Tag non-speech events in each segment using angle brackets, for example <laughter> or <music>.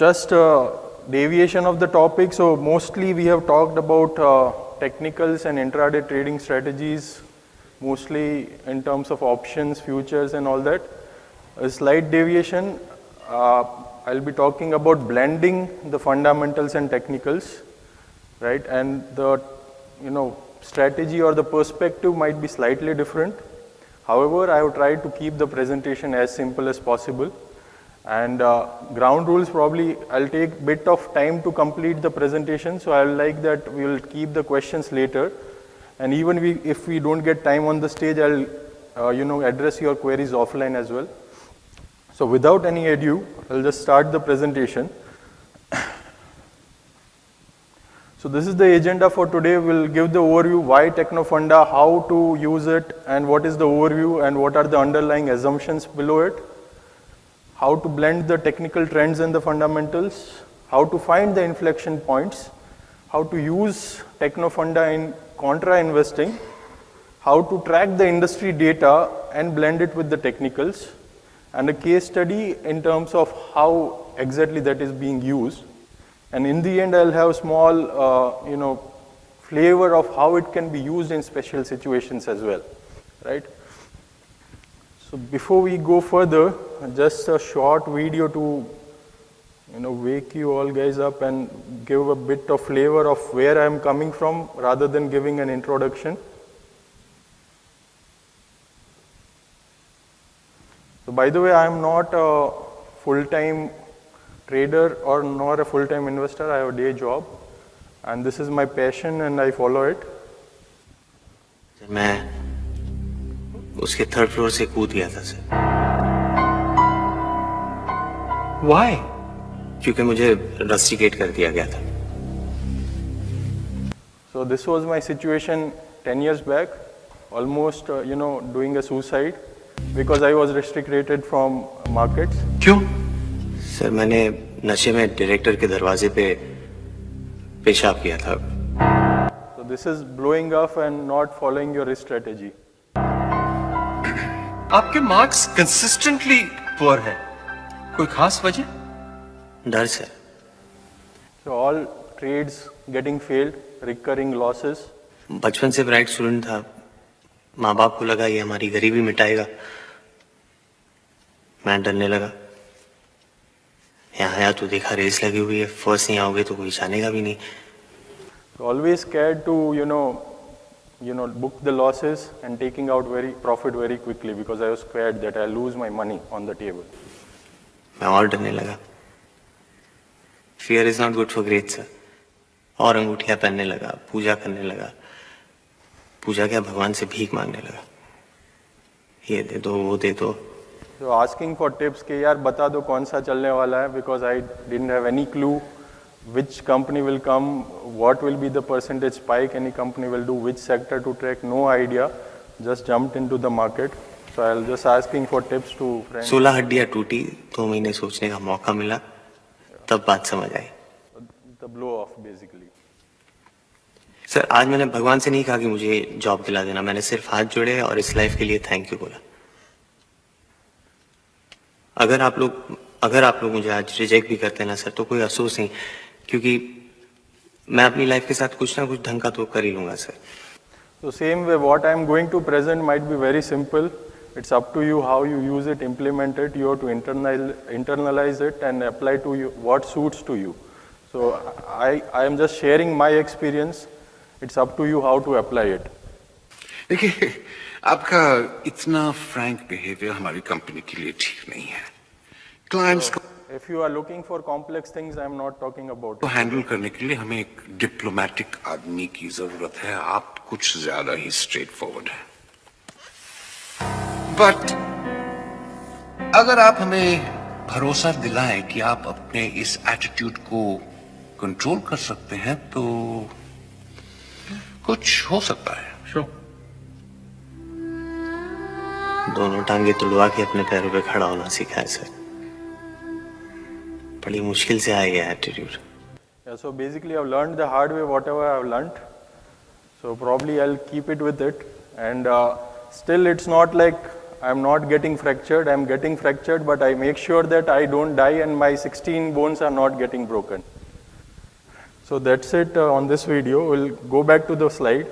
just a deviation of the topic. So mostly we have talked about uh, technicals and intraday trading strategies, mostly in terms of options, futures, and all that. A slight deviation. Uh, I'll be talking about blending the fundamentals and technicals, right? And the you know strategy or the perspective might be slightly different. However, I have tried to keep the presentation as simple as possible. And uh, ground rules probably I'll take bit of time to complete the presentation, so I'll like that we will keep the questions later. And even we, if we don't get time on the stage, I'll uh, you know address your queries offline as well. So without any ado, I'll just start the presentation. So this is the agenda for today. We'll give the overview why Technofunda, how to use it, and what is the overview and what are the underlying assumptions below it. How to blend the technical trends and the fundamentals, how to find the inflection points, how to use Technofunda in contra investing, how to track the industry data and blend it with the technicals, and a case study in terms of how exactly that is being used. And in the end, I'll have small, uh, you know, flavor of how it can be used in special situations as well, right? So before we go further, just a short video to, you know, wake you all guys up and give a bit of flavor of where I'm coming from rather than giving an introduction. So by the way, I'm not a full-time trader or nor a full-time investor. I have a day job, and this is my passion, and I follow it. मैं उसके third floor से कूद गया था sir Y क्योंकि मुझे rusticate कर दिया गया था। So this was my situation ten years back almost you know doing suicide because I was restricted from market क्यों? सर मैंने नशे में डायरेक्टर के दरवाजे पे पेशाब किया था। This is blowing up and not following your strategy आपके मार्क्स कंसिस्टेंटली पुअर है। कोई खास वजह? डर So all trades getting failed, recurring losses. बचपन से ब्राइट स्टूडेंट था। माँ बाप को लगा ये हमारी गरीबी मिटाएगा। मैं डरने लगा। यहाँ आया तो देखा रेस लगी हुई है। फ़र्स्ट नहीं आओगे तो कोई जानेगा भी नहीं। Always care to you you know, you know, book the losses and taking out very profit very quickly because I was scared that I lose my money on the table. मैं और डरने लगा fear is not good for great sir और अंगूठियाँ पहनने लगा पूजा करने लगा पूजा क्या भगवान से भीख मांगने लगा ये दे दो वो दे दो So asking for tips कि यार बता दो कौन सा चलने वाला है because I didn't have any clue which company will come, what will be the percentage spike any company will do, which sector to track, no idea. Just jumped into the market. So I'll just asking for tips to friends. सोलह हड्डियाँ टूटी दो महीने सोचने का मौका मिला तब बात समझ आई The blow off basically. Sir आज मैंने भगवान से नहीं कहा कि मुझे जॉब दिला देना मैंने सिर्फ़ हाथ जोड़े और इस लाइफ के लिए थैंक यू बोला अगर आप लोग अगर आप लोग मुझे आज रिजेक्ट भी करते ना सर तो कोई अफसोस नहीं क्योंकि मैं अपनी लाइफ के साथ कुछ ना कुछ ढंग का तो कर ही लूँगा सर तो same way what I am going to present might be very simple it's up to you how you use it implement it to internalise it and apply to you what suits to you so I I am just sharing my experience it's up to you how to apply it देखिए आपका इतना Frank behaviour हमारी company के लिए ठीक नहीं है। Clients oh. If you are looking for complex things, I'm not talking about. Handle करने के लिए हमें एक डिप्लोमेटिक आदमी की ज़रूरत है। आप कुछ ज़्यादा ही स्ट्रेट फॉरवर्ड है। बट अगर आप हमें भरोसा दिलाएँ कि आप अपने इस एटीट्यूड को कंट्रोल कर सकते हैं तो कुछ हो सकता है। दोनों टांगे तुड़वा के अपने पैरों पे खड़ा होना सीखा है sir. बड़ी मुश्किल से आया ये attitude Yeah, so basically, I've learned the hard way whatever I've learned. So probably I'll keep it with it. And uh, still, it's not like I'm not getting fractured, I'm getting fractured, but I make sure that I don't die and my 16 bones are not getting broken. So that's it uh, on this video. We'll go back to the slide.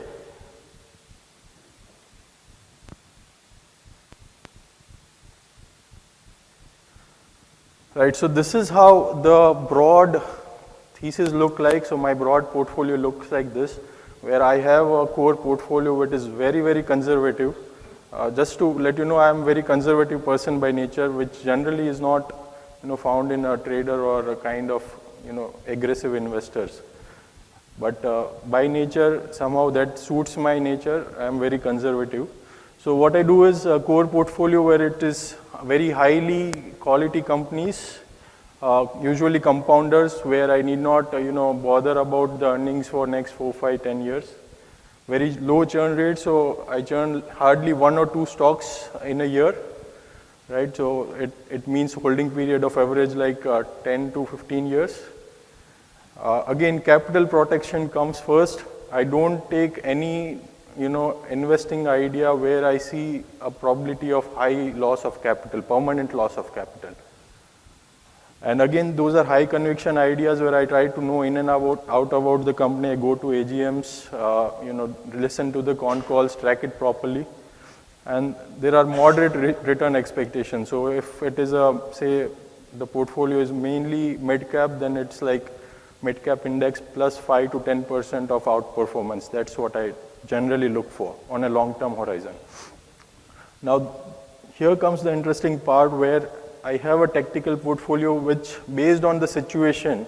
Right, so this is how the broad thesis look like. So my broad portfolio looks like this, where I have a core portfolio which is very, very conservative. Uh, just to let you know, I am very conservative person by nature, which generally is not, you know, found in a trader or a kind of, you know, aggressive investors. But uh, by nature, somehow that suits my nature. I am very conservative. So what I do is a core portfolio where it is very highly quality companies, uh, usually compounders, where I need not, uh, you know, bother about the earnings for next four, five, ten years. Very low churn rate, so I churn hardly one or two stocks in a year, right? So it, it means holding period of average like uh, 10 to 15 years. Uh, again, capital protection comes first. I don't take any, you know, investing idea where I see a probability of high loss of capital, permanent loss of capital. And again, those are high conviction ideas where I try to know in and out, out about the company. I go to AGMs, uh, you know, listen to the con calls, track it properly. And there are moderate re- return expectations. So if it is a, say, the portfolio is mainly mid cap, then it's like mid cap index plus 5 to 10% of outperformance. That's what I generally look for on a long term horizon. Now, here comes the interesting part where I have a tactical portfolio which, based on the situation,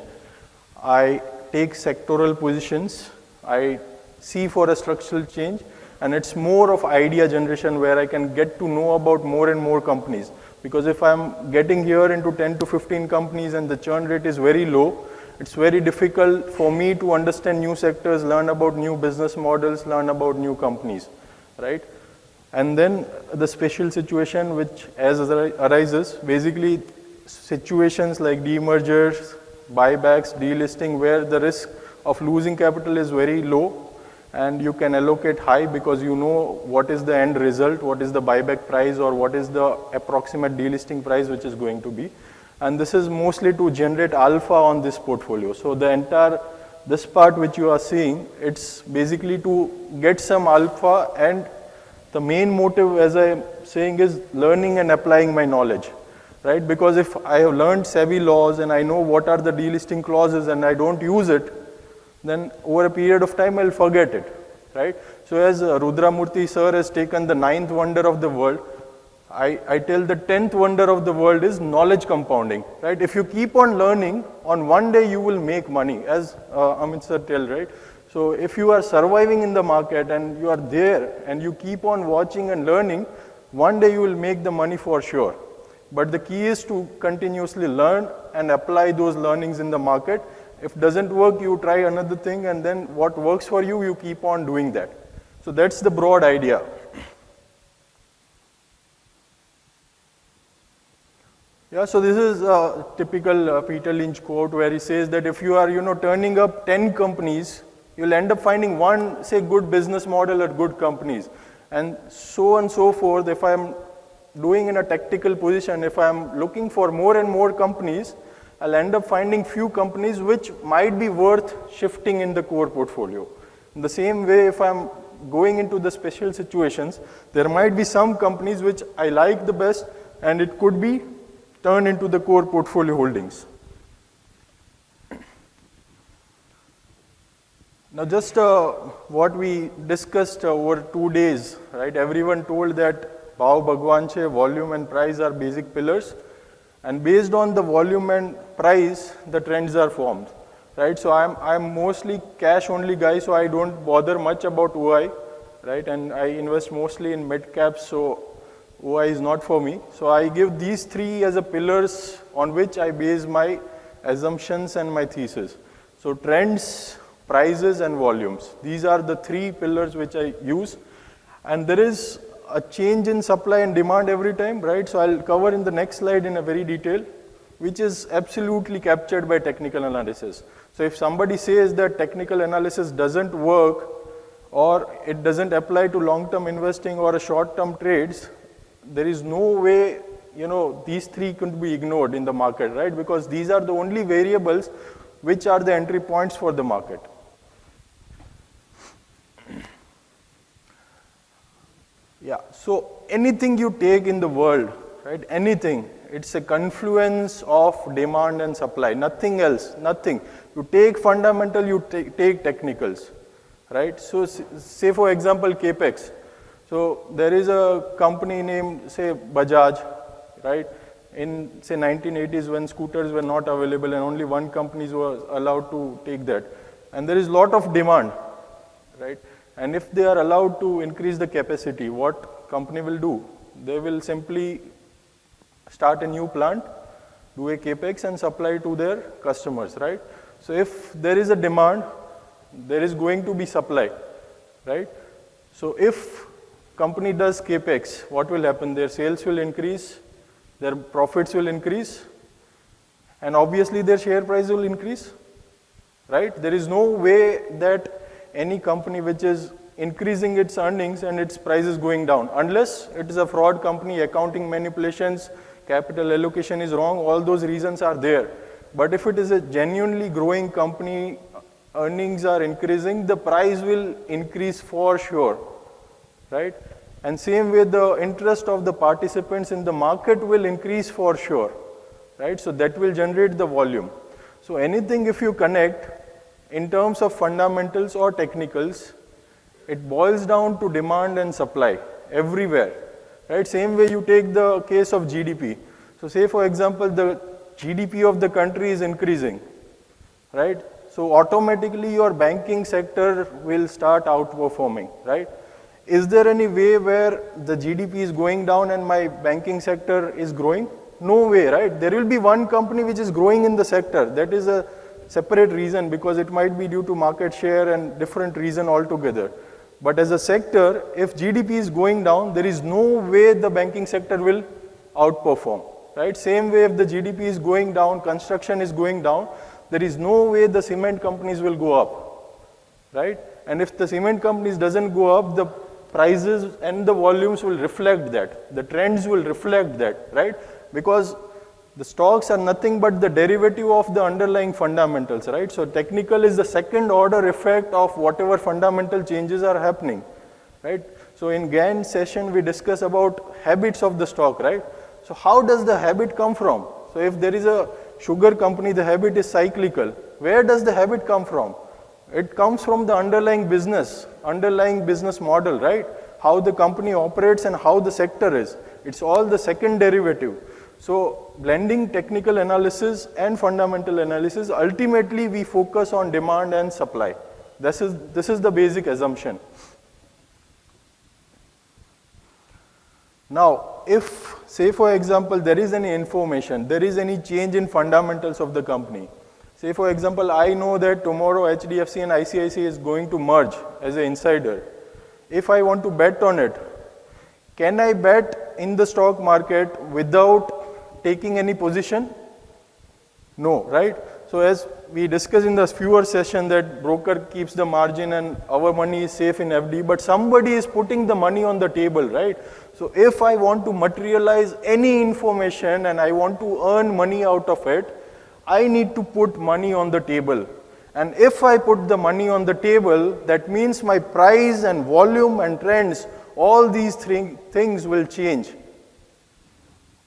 I take sectoral positions, I see for a structural change, and it's more of idea generation where I can get to know about more and more companies. Because if I'm getting here into 10 to 15 companies and the churn rate is very low, it's very difficult for me to understand new sectors, learn about new business models, learn about new companies, right? And then the special situation which as arises, basically situations like demergers, buybacks, delisting, where the risk of losing capital is very low and you can allocate high because you know what is the end result, what is the buyback price or what is the approximate delisting price which is going to be. And this is mostly to generate alpha on this portfolio. So the entire, this part which you are seeing, it's basically to get some alpha and the main motive, as I'm saying, is learning and applying my knowledge, right? Because if I have learned SEBI laws and I know what are the delisting clauses and I don't use it, then over a period of time I'll forget it, right? So as Rudramurthy sir has taken the ninth wonder of the world, I, I tell the tenth wonder of the world is knowledge compounding, right? If you keep on learning, on one day you will make money, as uh, Amit sir tell, right? So if you are surviving in the market and you are there and you keep on watching and learning, one day you will make the money for sure. But the key is to continuously learn and apply those learnings in the market. If doesn't work, you try another thing and then what works for you, you keep on doing that. So that's the broad idea. Yeah, so this is a typical uh, Peter Lynch quote where he says that if you are, you know, turning up 10 companies you'll end up finding one, say, good business model at good companies. And so on and so forth. If I'm doing in a tactical position, if I'm looking for more and more companies, I'll end up finding few companies which might be worth shifting in the core portfolio. In the same way, if I'm going into the special situations, there might be some companies which I like the best and it could be turned into the core portfolio holdings. Now, just uh, what we discussed uh, over two days, right? Everyone told that Bhav Bhagwanche, volume and price are basic pillars, and based on the volume and price, the trends are formed, right? So I'm I'm mostly cash only guy, so I don't bother much about OI, right? And I invest mostly in mid caps, so OI is not for me. So I give these three as a pillars on which I base my assumptions and my thesis. So trends prices and volumes. These are the three pillars which I use. And there is a change in supply and demand every time, right? So I'll cover in the next slide in a very detail, which is absolutely captured by technical analysis. So if somebody says that technical analysis doesn't work or it doesn't apply to long-term investing or short-term trades, there is no way, you know, these three could be ignored in the market, right? Because these are the only variables which are the entry points for the market. Yeah, so anything you take in the world, right? Anything, it's a confluence of demand and supply, nothing else, nothing. You take fundamental, you take, take technicals, right? So, say for example, capex. So, there is a company named, say, Bajaj, right? In say 1980s when scooters were not available and only one company was allowed to take that. And there is lot of demand, right? And if they are allowed to increase the capacity, what company will do? They will simply start a new plant, do a capex and supply to their customers, right? So if there is a demand, there is going to be supply, right? So if company does capex, what will happen? Their sales will increase, their profits will increase, and obviously their share price will increase, right? There is no way that any company which is increasing its earnings and its price is going down, unless it is a fraud company, accounting manipulations, capital allocation is wrong, all those reasons are there. But if it is a genuinely growing company, earnings are increasing, the price will increase for sure, right? And same way the interest of the participants in the market will increase for sure, right? So that will generate the volume. So anything if you connect in terms of fundamentals or technicals, it boils down to demand and supply everywhere, right? Same way you take the case of GDP. So say for example, the GDP of the country is increasing, right? So automatically your banking sector will start outperforming, right? Is there any way where the GDP is going down and my banking sector is growing? No way, right? There will be one company which is growing in the sector. That is a separate reason because it might be due to market share and different reason altogether. But as a sector, if GDP is going down, there is no way the banking sector will outperform right? Same way if the GDP is going down, construction is going down, there is no way the cement companies will go up, right? And if the cement companies doesn't go up, the prices and the volumes will reflect that. The trends will reflect that, right? Because the stocks are nothing but the derivative of the underlying fundamentals, right? So technical is the second order effect of whatever fundamental changes are happening, right? So in Gann session, we discuss about habits of the stock, right? So how does the habit come from? So if there is a sugar company, the habit is cyclical. Where does the habit come from? It comes from the underlying business, underlying business model, right? How the company operates and how the sector is. It's all the second derivative. So blending technical analysis and fundamental analysis, ultimately we focus on demand and supply. This is, this is the basic assumption. Now, if, say for example, there is any information, there is any change in fundamentals of the company. Say for example, I know that tomorrow HDFC and ICICI is going to merge as an insider. If I want to bet on it, can I bet in the stock market without taking any position? No, right? So as we discussed in the fewer session that broker keeps the margin and our money is safe in FD, but somebody is putting the money on the table, right? So if I want to materialize any information and I want to earn money out of it, I need to put money on the table. And if I put the money on the table, that means my price and volume and trends, all these three things will change.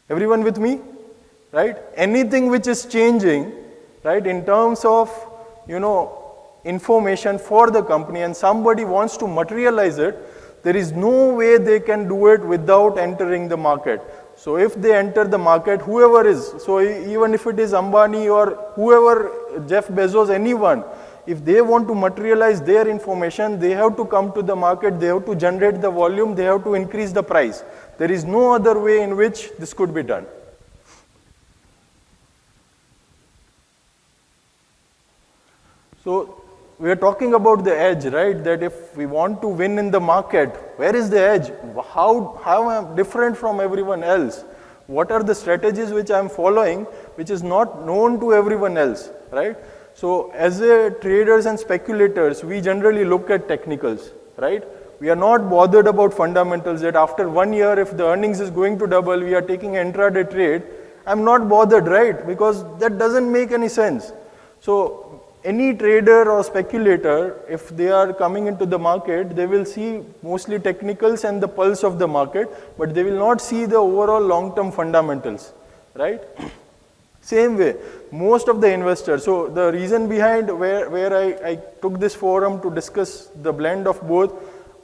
Everyone with me? Right? Anything which is changing, right, in terms of, you know, information for the company and somebody wants to materialize it, there is no way they can do it without entering the market. So if they enter the market, whoever is, so even if it is Ambani or whoever, Jeff Bezos, anyone, if they want to materialize their information, they have to come to the market, they have to generate the volume, they have to increase the price. There is no other way in which this could be done. So we are talking about the edge, right? That if we want to win in the market, where is the edge? How, how am I different from everyone else? What are the strategies which I am following, which is not known to everyone else, right? So as a traders and speculators, we generally look at technicals, right? We are not bothered about fundamentals that after one year, if the earnings is going to double, we are taking intraday trade. I'm not bothered, right? Because that doesn't make any sense. So any trader or speculator, if they are coming into the market, they will see mostly technicals and the pulse of the market, but they will not see the overall long-term fundamentals, right? Same way, most of the investors, so the reason behind where, where I, I took this forum to discuss the blend of both,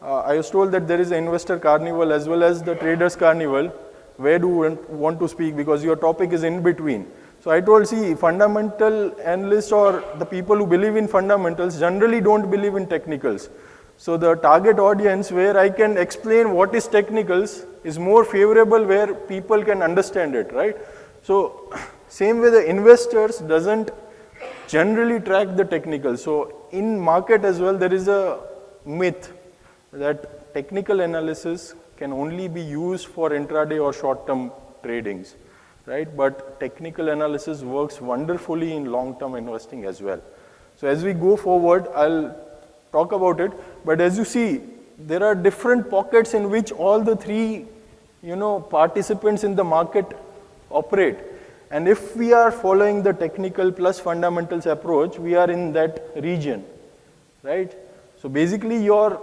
uh, I was told that there is an investor carnival as well as the traders carnival. Where do you want to speak? Because your topic is in between. So I told, see, fundamental analysts or the people who believe in fundamentals generally don't believe in technicals. So the target audience where I can explain what is technicals is more favorable where people can understand it, right? So <clears throat> same way the investors doesn't generally track the technical. So in market as well, there is a myth that technical analysis can only be used for intraday or short-term tradings right? But technical analysis works wonderfully in long-term investing as well. So as we go forward, I'll talk about it. But as you see, there are different pockets in which all the three, you know, participants in the market operate. And if we are following the technical plus fundamentals approach, we are in that region, right? So basically your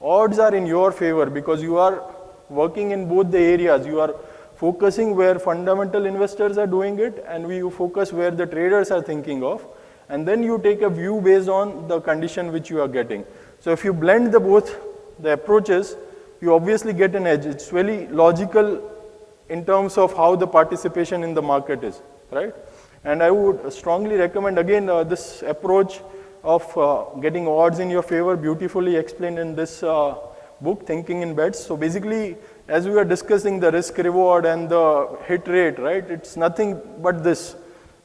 odds are in your favor because you are working in both the areas. You are focusing where fundamental investors are doing it and we focus where the traders are thinking of and then you take a view based on the condition which you are getting. So if you blend the both the approaches, you obviously get an edge. It's really logical in terms of how the participation in the market is, right? And I would strongly recommend again uh, this approach of uh, getting odds in your favor beautifully explained in this uh, book, Thinking in Bets. So basically, as we were discussing the risk reward and the hit rate, right? It's nothing but this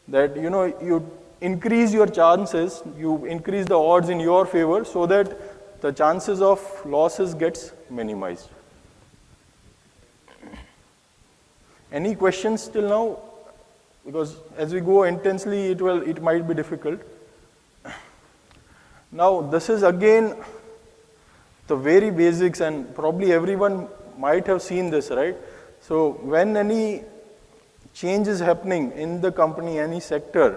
that you know you increase your chances, you increase the odds in your favor so that the chances of losses gets minimized. Any questions till now? Because as we go intensely, it will it might be difficult. Now this is again the very basics, and probably everyone might have seen this, right? So when any change is happening in the company, any sector,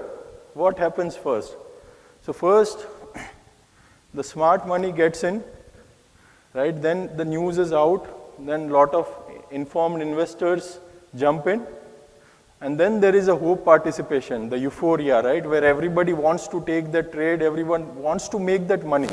what happens first? So first, <clears throat> the smart money gets in, right? Then the news is out. Then lot of informed investors jump in. And then there is a hope participation, the euphoria, right? Where everybody wants to take that trade, everyone wants to make that money.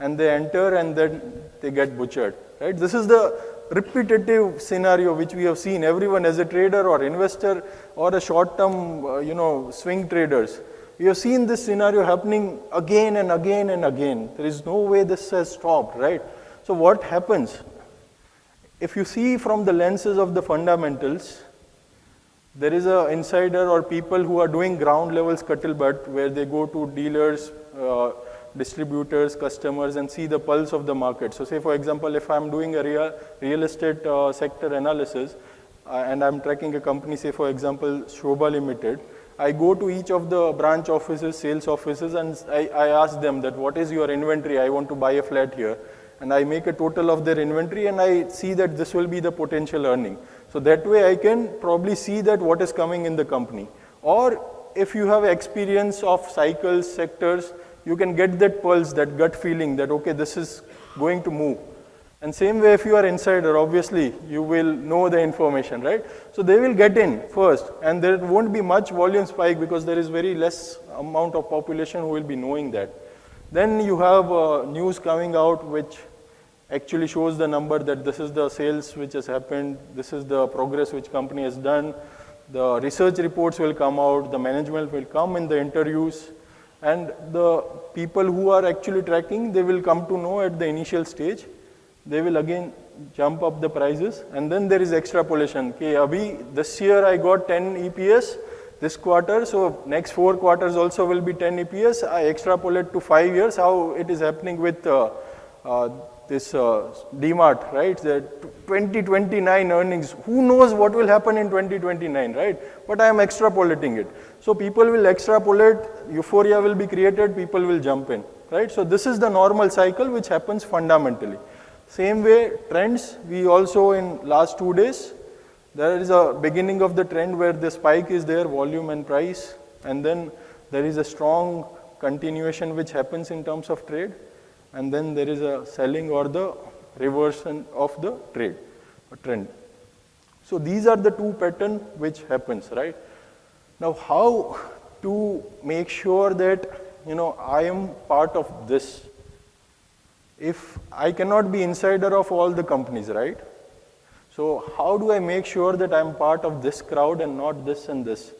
And they enter and then they get butchered, right? This is the repetitive scenario which we have seen everyone as a trader or investor or a short term uh, you know swing traders. We have seen this scenario happening again and again and again. There is no way this has stopped right? So what happens? If you see from the lenses of the fundamentals there is a insider or people who are doing ground level scuttlebutt where they go to dealers uh, distributors, customers, and see the pulse of the market. So say, for example, if I'm doing a real, real estate uh, sector analysis, uh, and I'm tracking a company, say, for example, Sobha Limited, I go to each of the branch offices, sales offices, and I, I ask them that what is your inventory? I want to buy a flat here. And I make a total of their inventory and I see that this will be the potential earning. So that way I can probably see that what is coming in the company. Or if you have experience of cycles, sectors, you can get that pulse, that gut feeling that, okay, this is going to move. And same way, if you are insider, obviously, you will know the information, right? So they will get in first, and there won't be much volume spike because there is very less amount of population who will be knowing that. Then you have uh, news coming out which actually shows the number that this is the sales which has happened, this is the progress which company has done. The research reports will come out, the management will come in the interviews, and the people who are actually tracking, they will come to know at the initial stage. They will again jump up the prices and then there is extrapolation. Okay, abhi, this year I got 10 EPS, this quarter, so next four quarters also will be 10 EPS. I extrapolate to five years how it is happening with uh, uh, this uh, DMart, right? The 2029 earnings. Who knows what will happen in 2029, right? But I am extrapolating it. So people will extrapolate, euphoria will be created, people will jump in, right? So this is the normal cycle which happens fundamentally. Same way, trends, we also in last two days, there is a beginning of the trend where the spike is there, volume and price, and then there is a strong continuation which happens in terms of trade, and then there is a selling or the reversion of the trade, trend. So these are the two pattern which happens, right? Now how to make sure that, you know, I am part of this if I cannot be insider of all the companies, right? So how do I make sure that I'm part of this crowd and not this and this,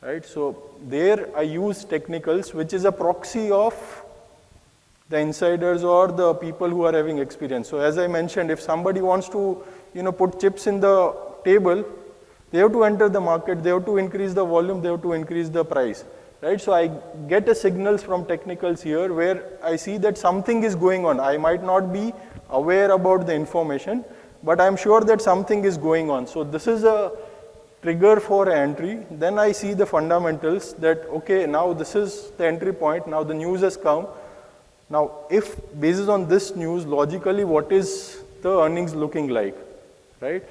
right? So there I use technicals, which is a proxy of the insiders or the people who are having experience. So as I mentioned, if somebody wants to, you know, put chips in the table, they have to enter the market, they have to increase the volume, they have to increase the price right? So I get a signals from technicals here where I see that something is going on. I might not be aware about the information, but I'm sure that something is going on. So this is a trigger for entry. Then I see the fundamentals that, okay, now this is the entry point. Now the news has come. Now, if based on this news, logically, what is the earnings looking like, right?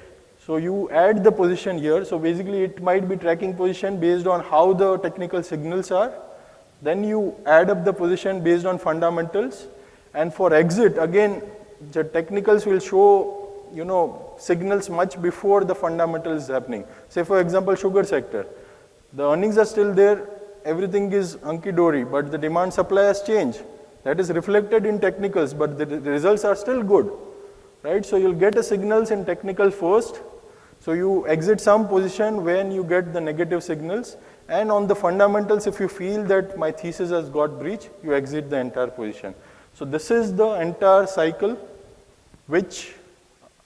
So you add the position here. So basically it might be tracking position based on how the technical signals are. Then you add up the position based on fundamentals. And for exit, again, the technicals will show, you know, signals much before the fundamentals is happening. Say for example, sugar sector. The earnings are still there, everything is hunky-dory, but the demand supply has changed. That is reflected in technicals, but the results are still good, right? So you'll get a signals in technical first, so you exit some position when you get the negative signals and on the fundamentals if you feel that my thesis has got breach, you exit the entire position. So this is the entire cycle which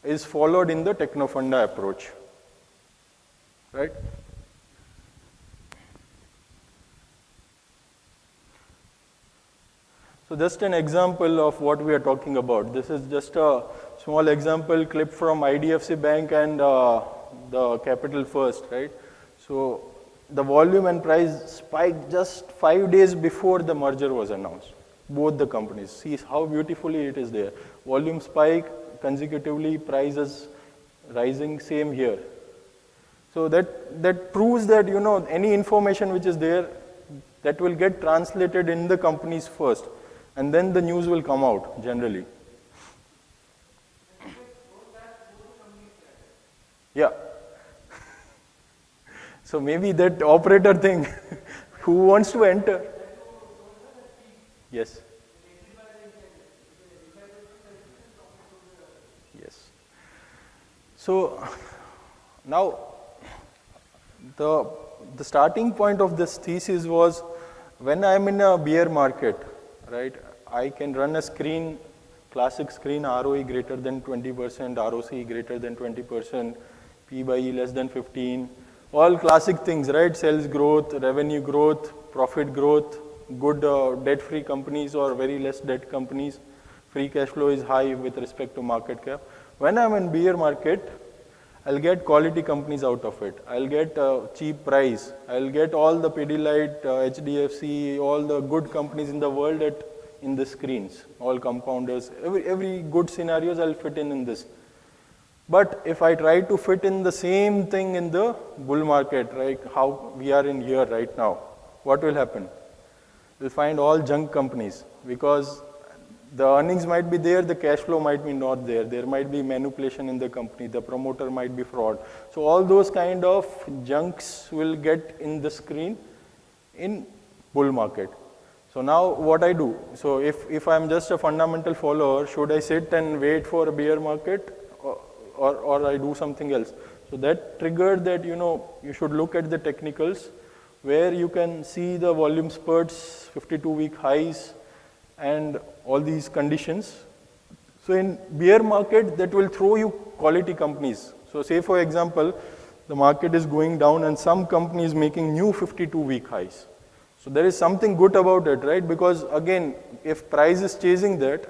is followed in the Technofunda approach. Right? So just an example of what we are talking about. This is just a small example clip from IDFC Bank and uh, the Capital First, right? So the volume and price spiked just five days before the merger was announced. Both the companies. See how beautifully it is there. Volume spike consecutively, prices rising, same here. So that, that proves that, you know, any information which is there, that will get translated in the companies first. And then the news will come out, generally. Yeah. <laughs> So maybe that operator thing, <laughs> who wants to enter? Yes. Yes. So now the the starting point of this thesis was when I'm in a bear market, right? I can run a screen, classic screen ROE greater than 20%, ROC greater than 20%, P by E less than 15, all classic things, right? Sales growth, revenue growth, profit growth, good uh, debt-free companies or very less debt companies. Free cash flow is high with respect to market cap. When I'm in beer market, I'll get quality companies out of it. I'll get uh, cheap price. I'll get all the Pidilite, uh, HDFC, all the good companies in the world at in the screens, all compounders. Every, every good scenarios I'll fit in in this. But if I try to fit in the same thing in the bull market, right, how we are in here right now, what will happen? We'll find all junk companies because the earnings might be there, the cash flow might be not there. There might be manipulation in the company, the promoter might be fraud. So all those kind of junks will get in the screen in bull market. So now what I do, so if, if I'm just a fundamental follower, should I sit and wait for a bear market or, or I do something else. So that triggered that, you know, you should look at the technicals where you can see the volume spurts, 52 week highs and all these conditions. So in bear market, that will throw you quality companies. So say for example, the market is going down and some company is making new 52 week highs. So there is something good about it, right? Because again, if price is chasing that,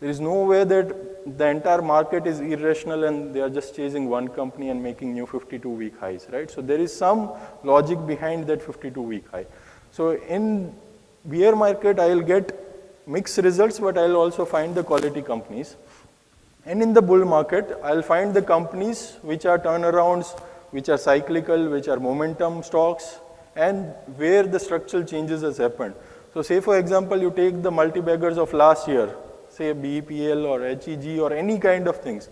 there is no way that the entire market is irrational and they are just chasing one company and making new 52 week highs, right? So there is some logic behind that 52 week high. So in bear market, I will get mixed results, but I will also find the quality companies. And in the bull market, I'll find the companies which are turnarounds, which are cyclical, which are momentum stocks, and where the structural changes has happened. So say for example, you take the multi-baggers of last year, say BEPL or HEG or any kind of things.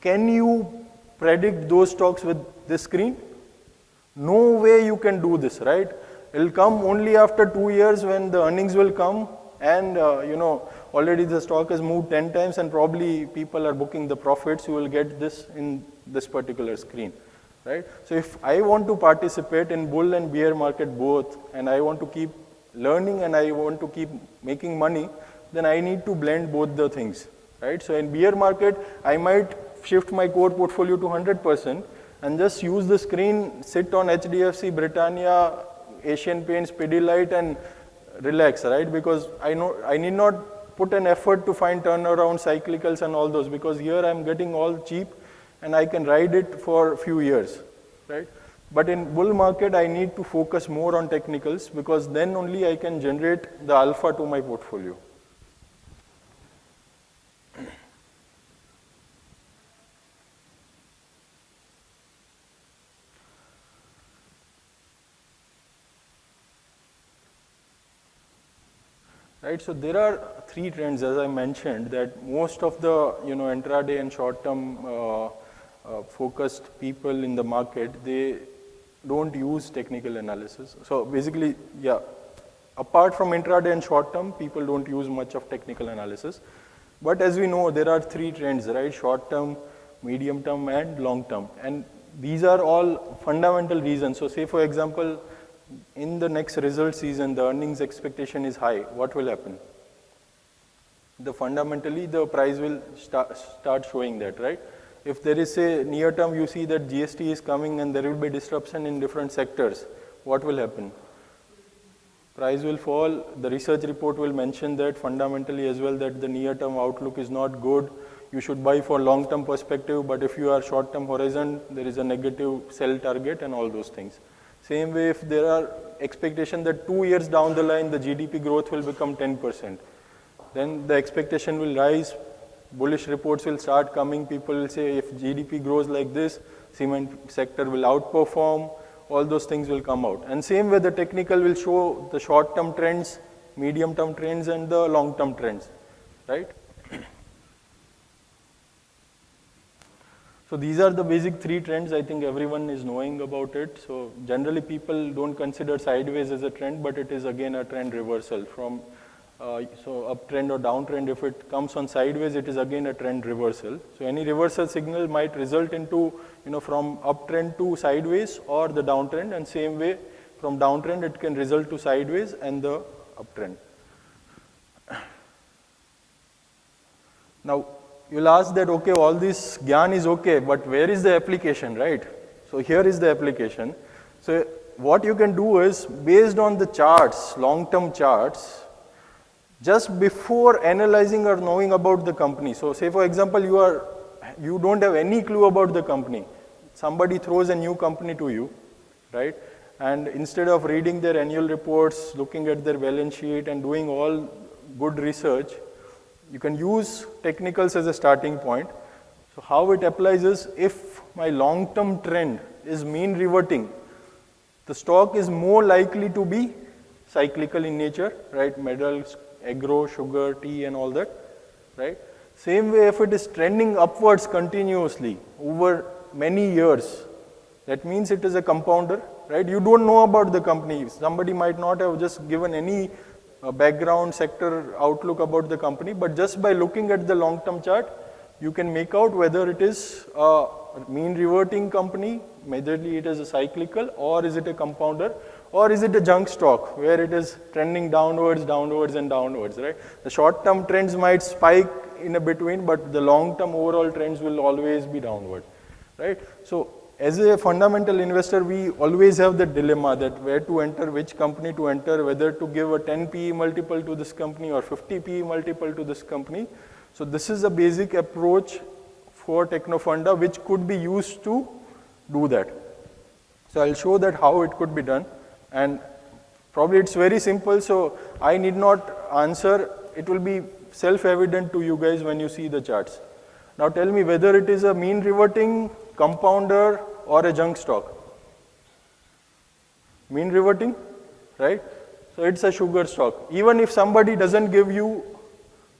Can you predict those stocks with this screen? No way you can do this, right? It'll come only after two years when the earnings will come and uh, you know already the stock has moved 10 times and probably people are booking the profits you will get this in this particular screen right so if i want to participate in bull and bear market both and i want to keep learning and i want to keep making money then i need to blend both the things right so in bear market i might shift my core portfolio to 100% and just use the screen sit on hdfc britannia asian paints pidilite and relax, right? Because I know I need not put an effort to find turnaround cyclicals and all those because here I'm getting all cheap and I can ride it for a few years, right? But in bull market, I need to focus more on technicals because then only I can generate the alpha to my portfolio. Right, so there are three trends, as I mentioned, that most of the you know intraday and short-term uh, uh, focused people in the market they don't use technical analysis. So basically, yeah, apart from intraday and short-term, people don't use much of technical analysis. But as we know, there are three trends, right? Short-term, medium-term, and long-term, and these are all fundamental reasons. So say, for example, in the next result season, the earnings expectation is high, what will happen? The fundamentally, the price will start, start showing that, right? If there is a near term, you see that GST is coming and there will be disruption in different sectors, what will happen? Price will fall. The research report will mention that fundamentally as well that the near term outlook is not good. You should buy for long term perspective, but if you are short term horizon, there is a negative sell target and all those things. Same way, if there are expectation that two years down the line, the GDP growth will become 10%, then the expectation will rise, bullish reports will start coming, people will say if GDP grows like this, cement sector will outperform, all those things will come out. And same way the technical will show the short-term trends, medium-term trends and the long-term trends, right? So these are the basic three trends. I think everyone is knowing about it. So generally people don't consider sideways as a trend, but it is again a trend reversal from uh, so uptrend or downtrend. If it comes on sideways, it is again a trend reversal. So any reversal signal might result into you know from uptrend to sideways or the downtrend, and same way from downtrend it can result to sideways and the uptrend. Now you'll ask that, okay, all this gyan is okay, but where is the application, right? So here is the application. So what you can do is, based on the charts, long-term charts, just before analyzing or knowing about the company. So say for example, you are, you don't have any clue about the company. Somebody throws a new company to you, right? And instead of reading their annual reports, looking at their balance sheet and doing all good research, you can use technicals as a starting point. So how it applies is if my long-term trend is mean reverting, the stock is more likely to be cyclical in nature, right? Metals, agro, sugar, tea and all that, right? Same way if it is trending upwards continuously over many years, that means it is a compounder, right? You don't know about the company. Somebody might not have just given any a background sector outlook about the company, but just by looking at the long-term chart, you can make out whether it is a mean reverting company, majorly it is a cyclical, or is it a compounder, or is it a junk stock where it is trending downwards, downwards, and downwards, right? The short-term trends might spike in a between, but the long-term overall trends will always be downward, right? So as a fundamental investor, we always have the dilemma that where to enter, which company to enter, whether to give a 10 PE multiple to this company or 50 PE multiple to this company. So this is a basic approach for Technofunda which could be used to do that. So I'll show that how it could be done and probably it's very simple so I need not answer, it will be self-evident to you guys when you see the charts. Now tell me whether it is a mean reverting, compounder, or a junk stock. Mean reverting, right? So it's a sugar stock. Even if somebody doesn't give you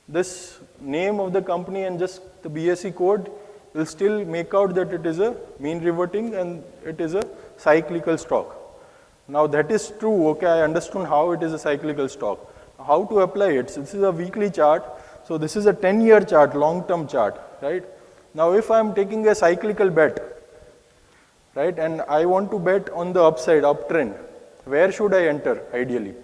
this name of the company and just the BSE code, will still make out that it is a mean reverting and it is a cyclical stock. Now that is true, okay, I understood how it is a cyclical stock. How to apply it? So this is a weekly chart. So this is a 10 year chart, long term chart, right? Now if I am taking a cyclical bet, right, and I want to bet on the upside, uptrend, where should I enter ideally?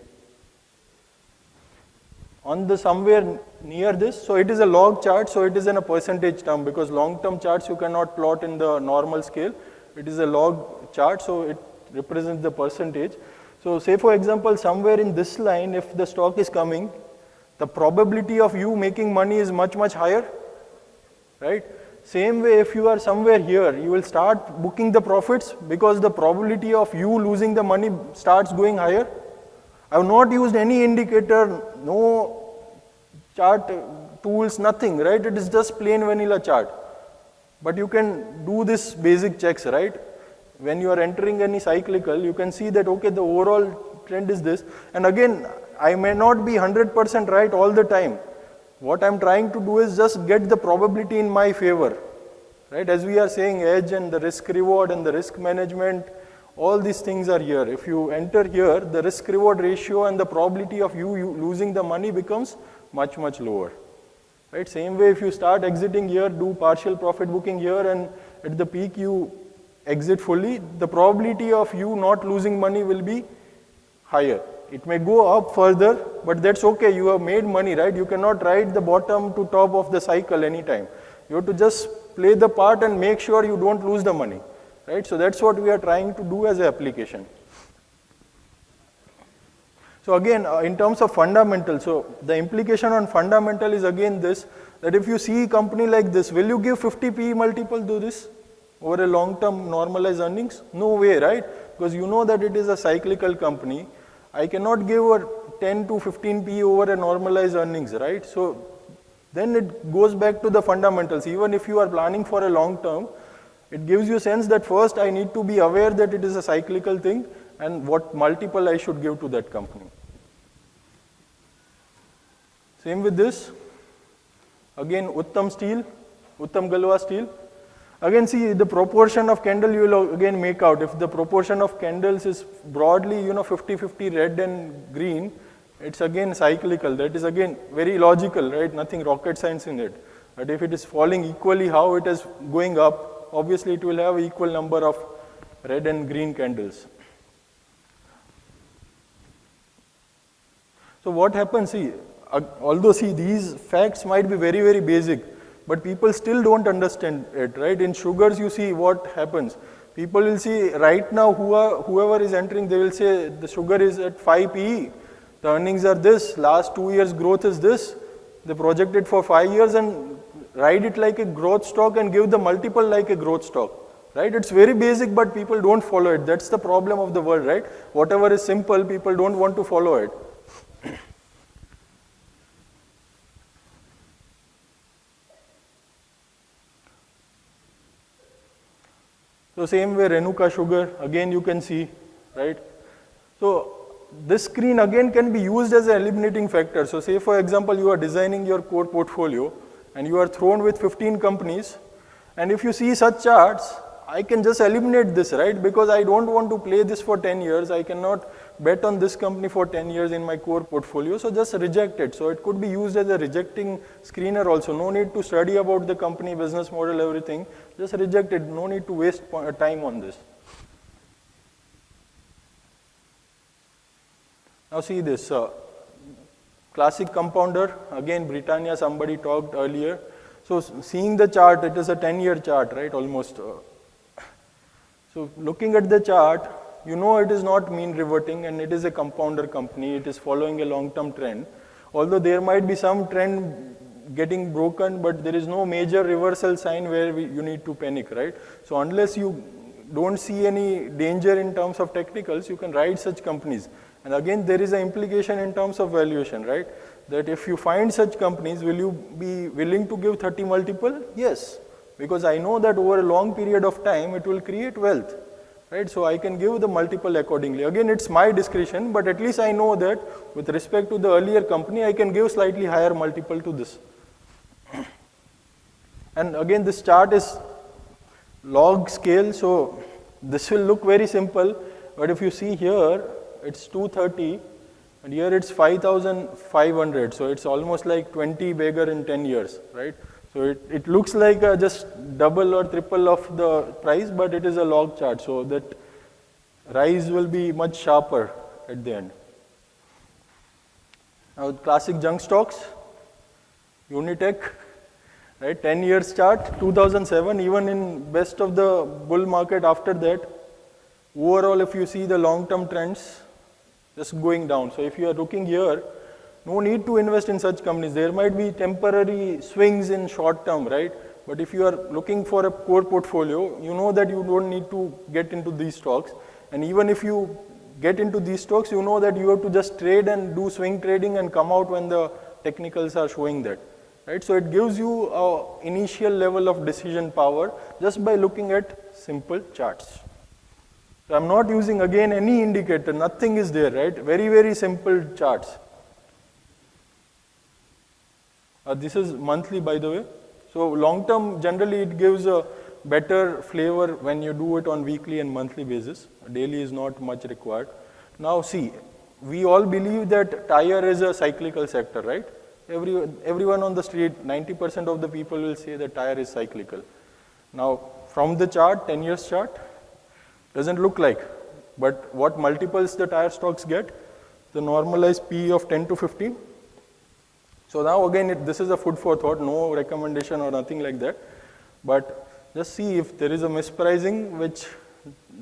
On the somewhere near this, so it is a log chart, so it is in a percentage term because long term charts you cannot plot in the normal scale. It is a log chart, so it represents the percentage. So say for example, somewhere in this line, if the stock is coming, the probability of you making money is much, much higher, right? Same way, if you are somewhere here, you will start booking the profits because the probability of you losing the money starts going higher. I have not used any indicator, no chart tools, nothing, right? It is just plain vanilla chart. But you can do this basic checks, right? When you are entering any cyclical, you can see that, okay, the overall trend is this. And again, I may not be 100% right all the time. What I'm trying to do is just get the probability in my favor. Right? As we are saying, edge and the risk reward and the risk management, all these things are here. If you enter here, the risk reward ratio and the probability of you, you losing the money becomes much, much lower. Right? Same way, if you start exiting here, do partial profit booking here, and at the peak you exit fully, the probability of you not losing money will be higher. It may go up further, but that's okay. You have made money, right? You cannot ride the bottom to top of the cycle anytime. You have to just play the part and make sure you don't lose the money, right? So that's what we are trying to do as an application. So again, uh, in terms of fundamental, so the implication on fundamental is again this, that if you see a company like this, will you give 50 PE multiple to this over a long-term normalized earnings? No way, right? Because you know that it is a cyclical company. I cannot give a 10 to 15 P over a normalized earnings, right? So then it goes back to the fundamentals. Even if you are planning for a long term, it gives you a sense that first I need to be aware that it is a cyclical thing and what multiple I should give to that company. Same with this. Again, Uttam Steel, Uttam Galva Steel. Again, see the proportion of candle you will again make out. If the proportion of candles is broadly, you know, 50-50 red and green, it's again cyclical. That is again very logical, right? Nothing rocket science in it. But if it is falling equally how it is going up, obviously it will have equal number of red and green candles. So what happens, see, uh, although see these facts might be very, very basic, but people still don't understand it, right? In sugars, you see what happens. People will see right now who are, whoever is entering, they will say the sugar is at 5 PE. The earnings are this, last two years growth is this. They project it for five years and ride it like a growth stock and give the multiple like a growth stock. Right? It's very basic, but people don't follow it. That's the problem of the world, right? Whatever is simple, people don't want to follow it. So same way Renuka sugar, again you can see, right? So this screen again can be used as an eliminating factor. So say for example you are designing your core portfolio and you are thrown with 15 companies and if you see such charts, I can just eliminate this, right? Because I don't want to play this for 10 years. I cannot bet on this company for 10 years in my core portfolio, so just reject it. So it could be used as a rejecting screener also. No need to study about the company, business model, everything. Just reject it. No need to waste time on this. Now see this. Uh, classic compounder, again Britannia, somebody talked earlier. So seeing the chart, it is a 10 year chart, right, almost. Uh, so looking at the chart, you know it is not mean reverting and it is a compounder company, it is following a long-term trend. Although there might be some trend getting broken, but there is no major reversal sign where we, you need to panic, right? So unless you don't see any danger in terms of technicals, you can ride such companies. And again, there is an implication in terms of valuation, right? that if you find such companies, will you be willing to give 30 multiple? Yes, because I know that over a long period of time it will create wealth, right? So I can give the multiple accordingly. Again, it's my discretion, but at least I know that with respect to the earlier company, I can give slightly higher multiple to this. And again, this chart is log scale, so this will look very simple, but if you see here, it's 230, and here it's 5,500, so it's almost like 20 bigger in 10 years, right? So it, it looks like just double or triple of the price, but it is a log chart, so that rise will be much sharper at the end. Now, classic junk stocks, Unitech, right? 10 years chart, 2007, even in best of the bull market after that, overall, if you see the long term trends, just going down. So, if you are looking here, no need to invest in such companies. There might be temporary swings in short term, right? But if you are looking for a core portfolio, you know that you don't need to get into these stocks. And even if you get into these stocks, you know that you have to just trade and do swing trading and come out when the technicals are showing that. Right? So it gives you a initial level of decision power just by looking at simple charts. So I'm not using again any indicator, nothing is there, right? Very, very simple charts. Uh, this is monthly, by the way. So long term, generally it gives a better flavor when you do it on weekly and monthly basis. Daily is not much required. Now see, we all believe that tire is a cyclical sector, right? Every, everyone on the street, 90% of the people will say the tire is cyclical. Now, from the chart, 10 years chart, doesn't look like. But what multiples the tire stocks get? The normalized P of 10 to 15. So now again, it, this is a food for thought, no recommendation or nothing like that. But just see if there is a mispricing which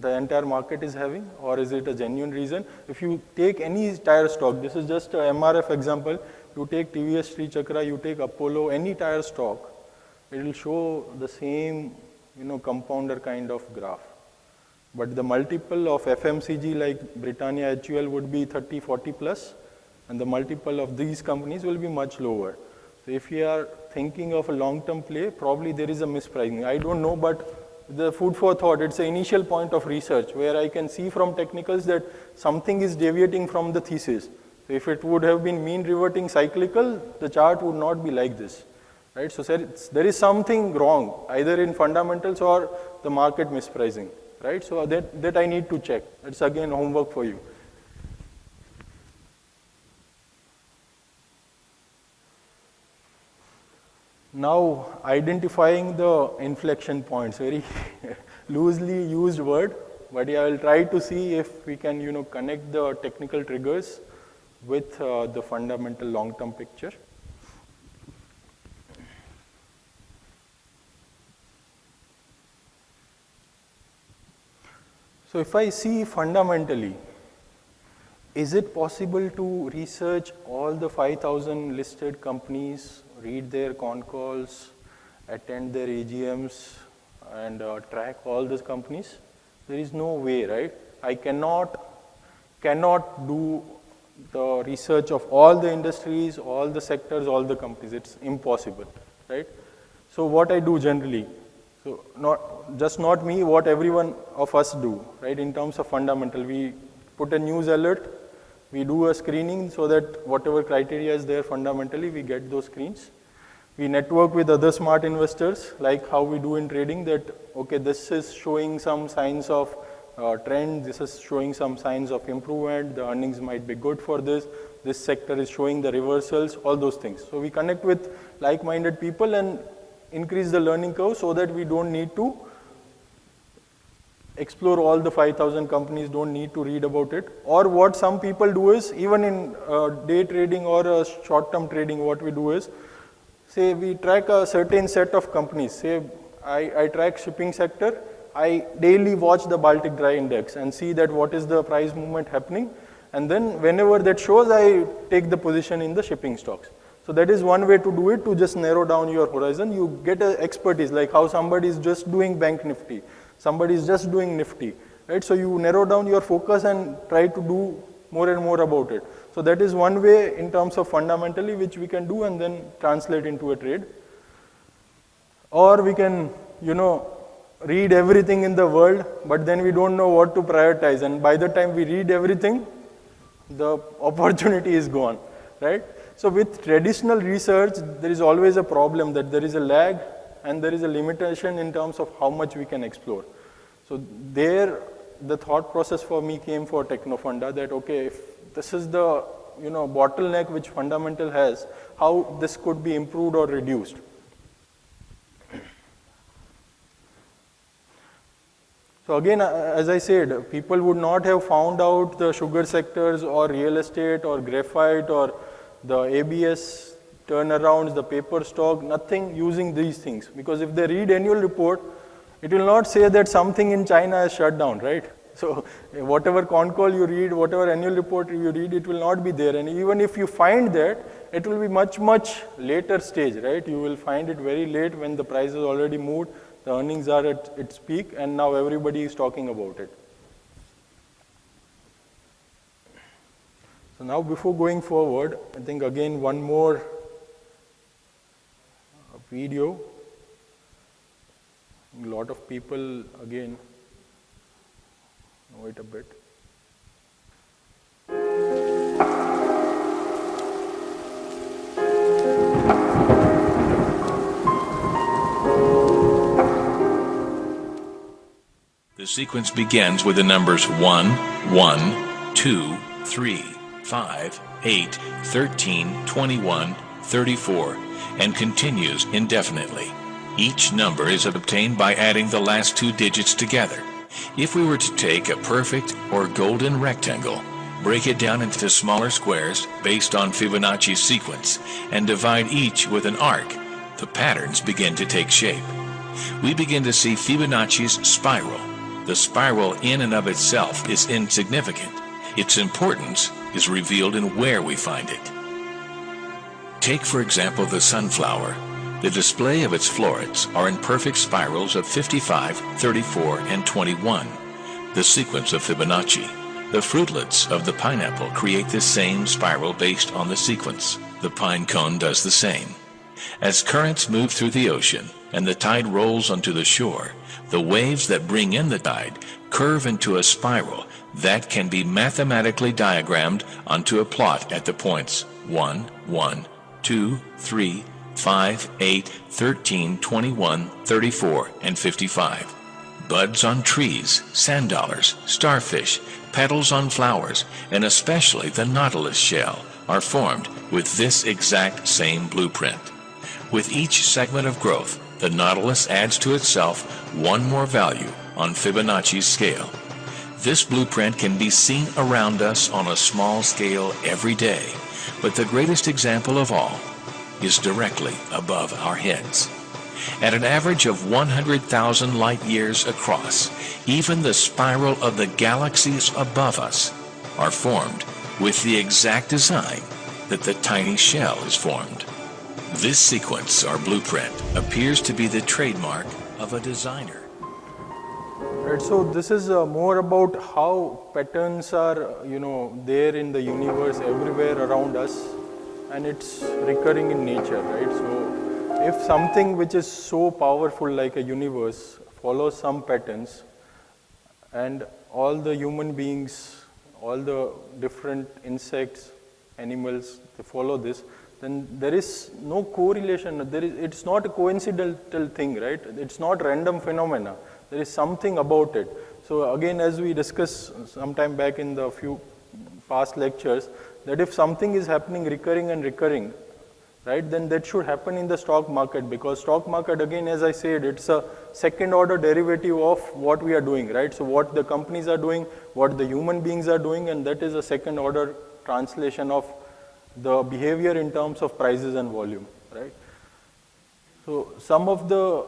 the entire market is having or is it a genuine reason. If you take any tire stock, this is just a MRF example, you take TVS Sri Chakra, you take Apollo, any tire stock, it will show the same, you know, compounder kind of graph. But the multiple of FMCG like Britannia HUL would be 30, 40 plus, and the multiple of these companies will be much lower. So if you are thinking of a long-term play, probably there is a mispricing. I don't know, but the food for thought, it's an initial point of research where I can see from technicals that something is deviating from the thesis. If it would have been mean reverting cyclical, the chart would not be like this. Right? So there is something wrong, either in fundamentals or the market mispricing. Right? So that, that I need to check. That's again homework for you. Now, identifying the inflection points, very <laughs> loosely used word, but I will try to see if we can, you know, connect the technical triggers with uh, the fundamental long-term picture. So if I see fundamentally, is it possible to research all the 5,000 listed companies, read their con calls, attend their AGMs, and uh, track all these companies? There is no way, right? I cannot cannot do the research of all the industries, all the sectors, all the companies. It's impossible, right? So what I do generally, so not just not me, what everyone of us do, right? In terms of fundamental, we put a news alert, we do a screening so that whatever criteria is there fundamentally, we get those screens. We network with other smart investors, like how we do in trading. That okay, this is showing some signs of uh, trend. This is showing some signs of improvement. The earnings might be good for this. This sector is showing the reversals, all those things. So we connect with like-minded people and increase the learning curve so that we don't need to explore all the 5000 companies don't need to read about it or what some people do is even in uh, day trading or uh, short term trading what we do is say we track a certain set of companies say I, I track shipping sector I daily watch the Baltic Dry Index and see that what is the price movement happening. And then whenever that shows, I take the position in the shipping stocks. So that is one way to do it to just narrow down your horizon. You get a expertise like how somebody is just doing bank nifty, somebody is just doing nifty, right? So you narrow down your focus and try to do more and more about it. So that is one way in terms of fundamentally which we can do and then translate into a trade. Or we can, you know, read everything in the world, but then we don't know what to prioritize. And by the time we read everything, the <laughs> opportunity is gone, right? So with traditional research, there is always a problem that there is a lag and there is a limitation in terms of how much we can explore. So there, the thought process for me came for Technofunda that okay, if this is the you know bottleneck which fundamental has, how this could be improved or reduced. So again, uh, as I said, people would not have found out the sugar sectors or real estate or graphite or the ABS turnarounds, the paper stock, nothing using these things. Because if they read annual report, it will not say that something in China is shut down, right? <laughs> So whatever con call you read, whatever annual report you read, it will not be there. And even if you find that, it will be much, much later stage, right? You will find it very late when the price is already moved the earnings are at its peak, and now everybody is talking about it. So now before going forward, I think again one more video. A lot of people again know it a bit. The sequence begins with the numbers 1, 1, 2, 3, 5, 8, 13, 21, 34, and continues indefinitely. Each number is obtained by adding the last two digits together. If we were to take a perfect or golden rectangle, break it down into smaller squares based on Fibonacci's sequence, and divide each with an arc, the patterns begin to take shape. We begin to see Fibonacci's spiral. The spiral in and of itself is insignificant. Its importance is revealed in where we find it. Take, for example, the sunflower. The display of its florets are in perfect spirals of 55, 34, and 21, the sequence of Fibonacci. The fruitlets of the pineapple create the same spiral based on the sequence. The pine cone does the same. As currents move through the ocean and the tide rolls onto the shore, the waves that bring in the tide curve into a spiral that can be mathematically diagrammed onto a plot at the points 1, 1, 2, 3, 5, 8, 13, 21, 34, and 55. Buds on trees, sand dollars, starfish, petals on flowers, and especially the nautilus shell are formed with this exact same blueprint. With each segment of growth, the nautilus adds to itself one more value on Fibonacci's scale. This blueprint can be seen around us on a small scale every day, but the greatest example of all is directly above our heads. At an average of 100,000 light years across, even the spiral of the galaxies above us are formed with the exact design that the tiny shell is formed. This sequence, or blueprint, appears to be the trademark of a designer. Right, so this is uh, more about how patterns are, you know, there in the universe everywhere around us, and it's recurring in nature, right? So, if something which is so powerful like a universe follows some patterns, and all the human beings, all the different insects, animals, they follow this, then there is no correlation. There is, it's not a coincidental thing, right? It's not random phenomena. There is something about it. So again, as we discussed sometime back in the few past lectures, that if something is happening recurring and recurring, right, then that should happen in the stock market because stock market, again, as I said, it's a second order derivative of what we are doing, right? So what the companies are doing, what the human beings are doing, and that is a second order translation of the behavior in terms of prices and volume, right? So some of the,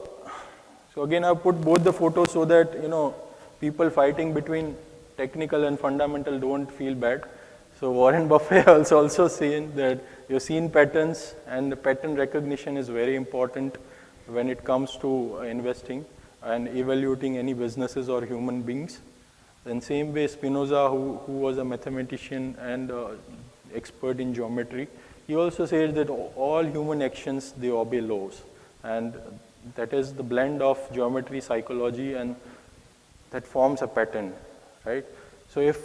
so again I have put both the photos so that, you know, people fighting between technical and fundamental don't feel bad. So Warren Buffett <laughs> has also seen that you've seen patterns and the pattern recognition is very important when it comes to investing and evaluating any businesses or human beings. Then same way Spinoza, who, who was a mathematician and uh, expert in geometry. He also says that all human actions, they obey laws. And that is the blend of geometry, psychology, and that forms a pattern, right? So if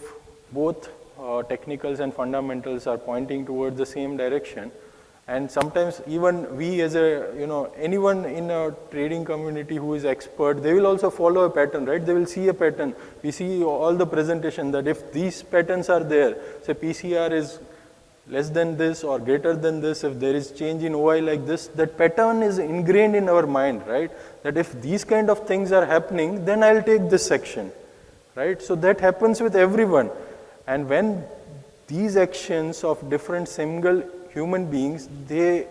both uh, technicals and fundamentals are pointing towards the same direction, and sometimes even we as a, you know, anyone in a trading community who is expert, they will also follow a pattern, right? They will see a pattern. We see all the presentation that if these patterns are there, say PCR is less than this or greater than this, if there is change in OI like this, that pattern is ingrained in our mind, right? That if these kind of things are happening, then I'll take this section, right? So that happens with everyone. And when these actions of different single human beings, they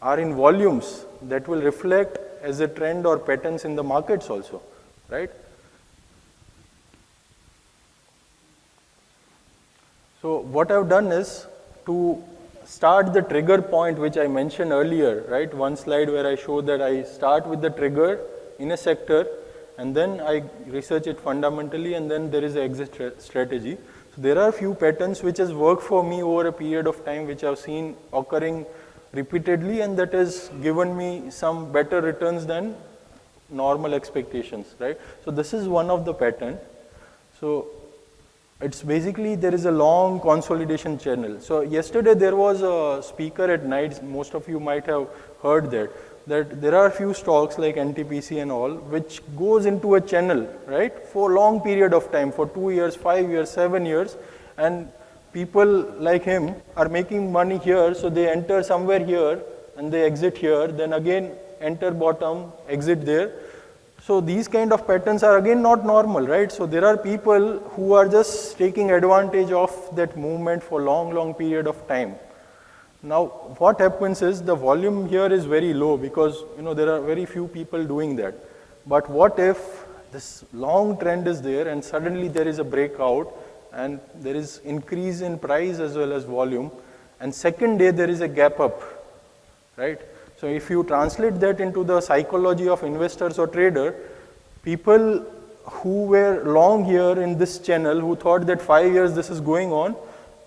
are in volumes that will reflect as a trend or patterns in the markets also, right? So what I've done is to start the trigger point which I mentioned earlier, right? One slide where I show that I start with the trigger in a sector and then I research it fundamentally and then there is an exit strategy. So there are few patterns which has worked for me over a period of time which I've seen occurring repeatedly and that has given me some better returns than normal expectations, right? So this is one of the pattern. So it's basically there is a long consolidation channel. So yesterday there was a speaker at night, most of you might have heard that, that there are a few stocks like NTPC and all, which goes into a channel, right, for a long period of time, for two years, five years, seven years, and people like him are making money here, so they enter somewhere here and they exit here, then again enter bottom, exit there, so these kind of patterns are again not normal, right? So there are people who are just taking advantage of that movement for long, long period of time. Now, what happens is the volume here is very low because you know there are very few people doing that. But what if this long trend is there and suddenly there is a breakout and there is increase in price as well as volume and second day there is a gap up, right? So if you translate that into the psychology of investors or trader, people who were long here in this channel, who thought that five years this is going on,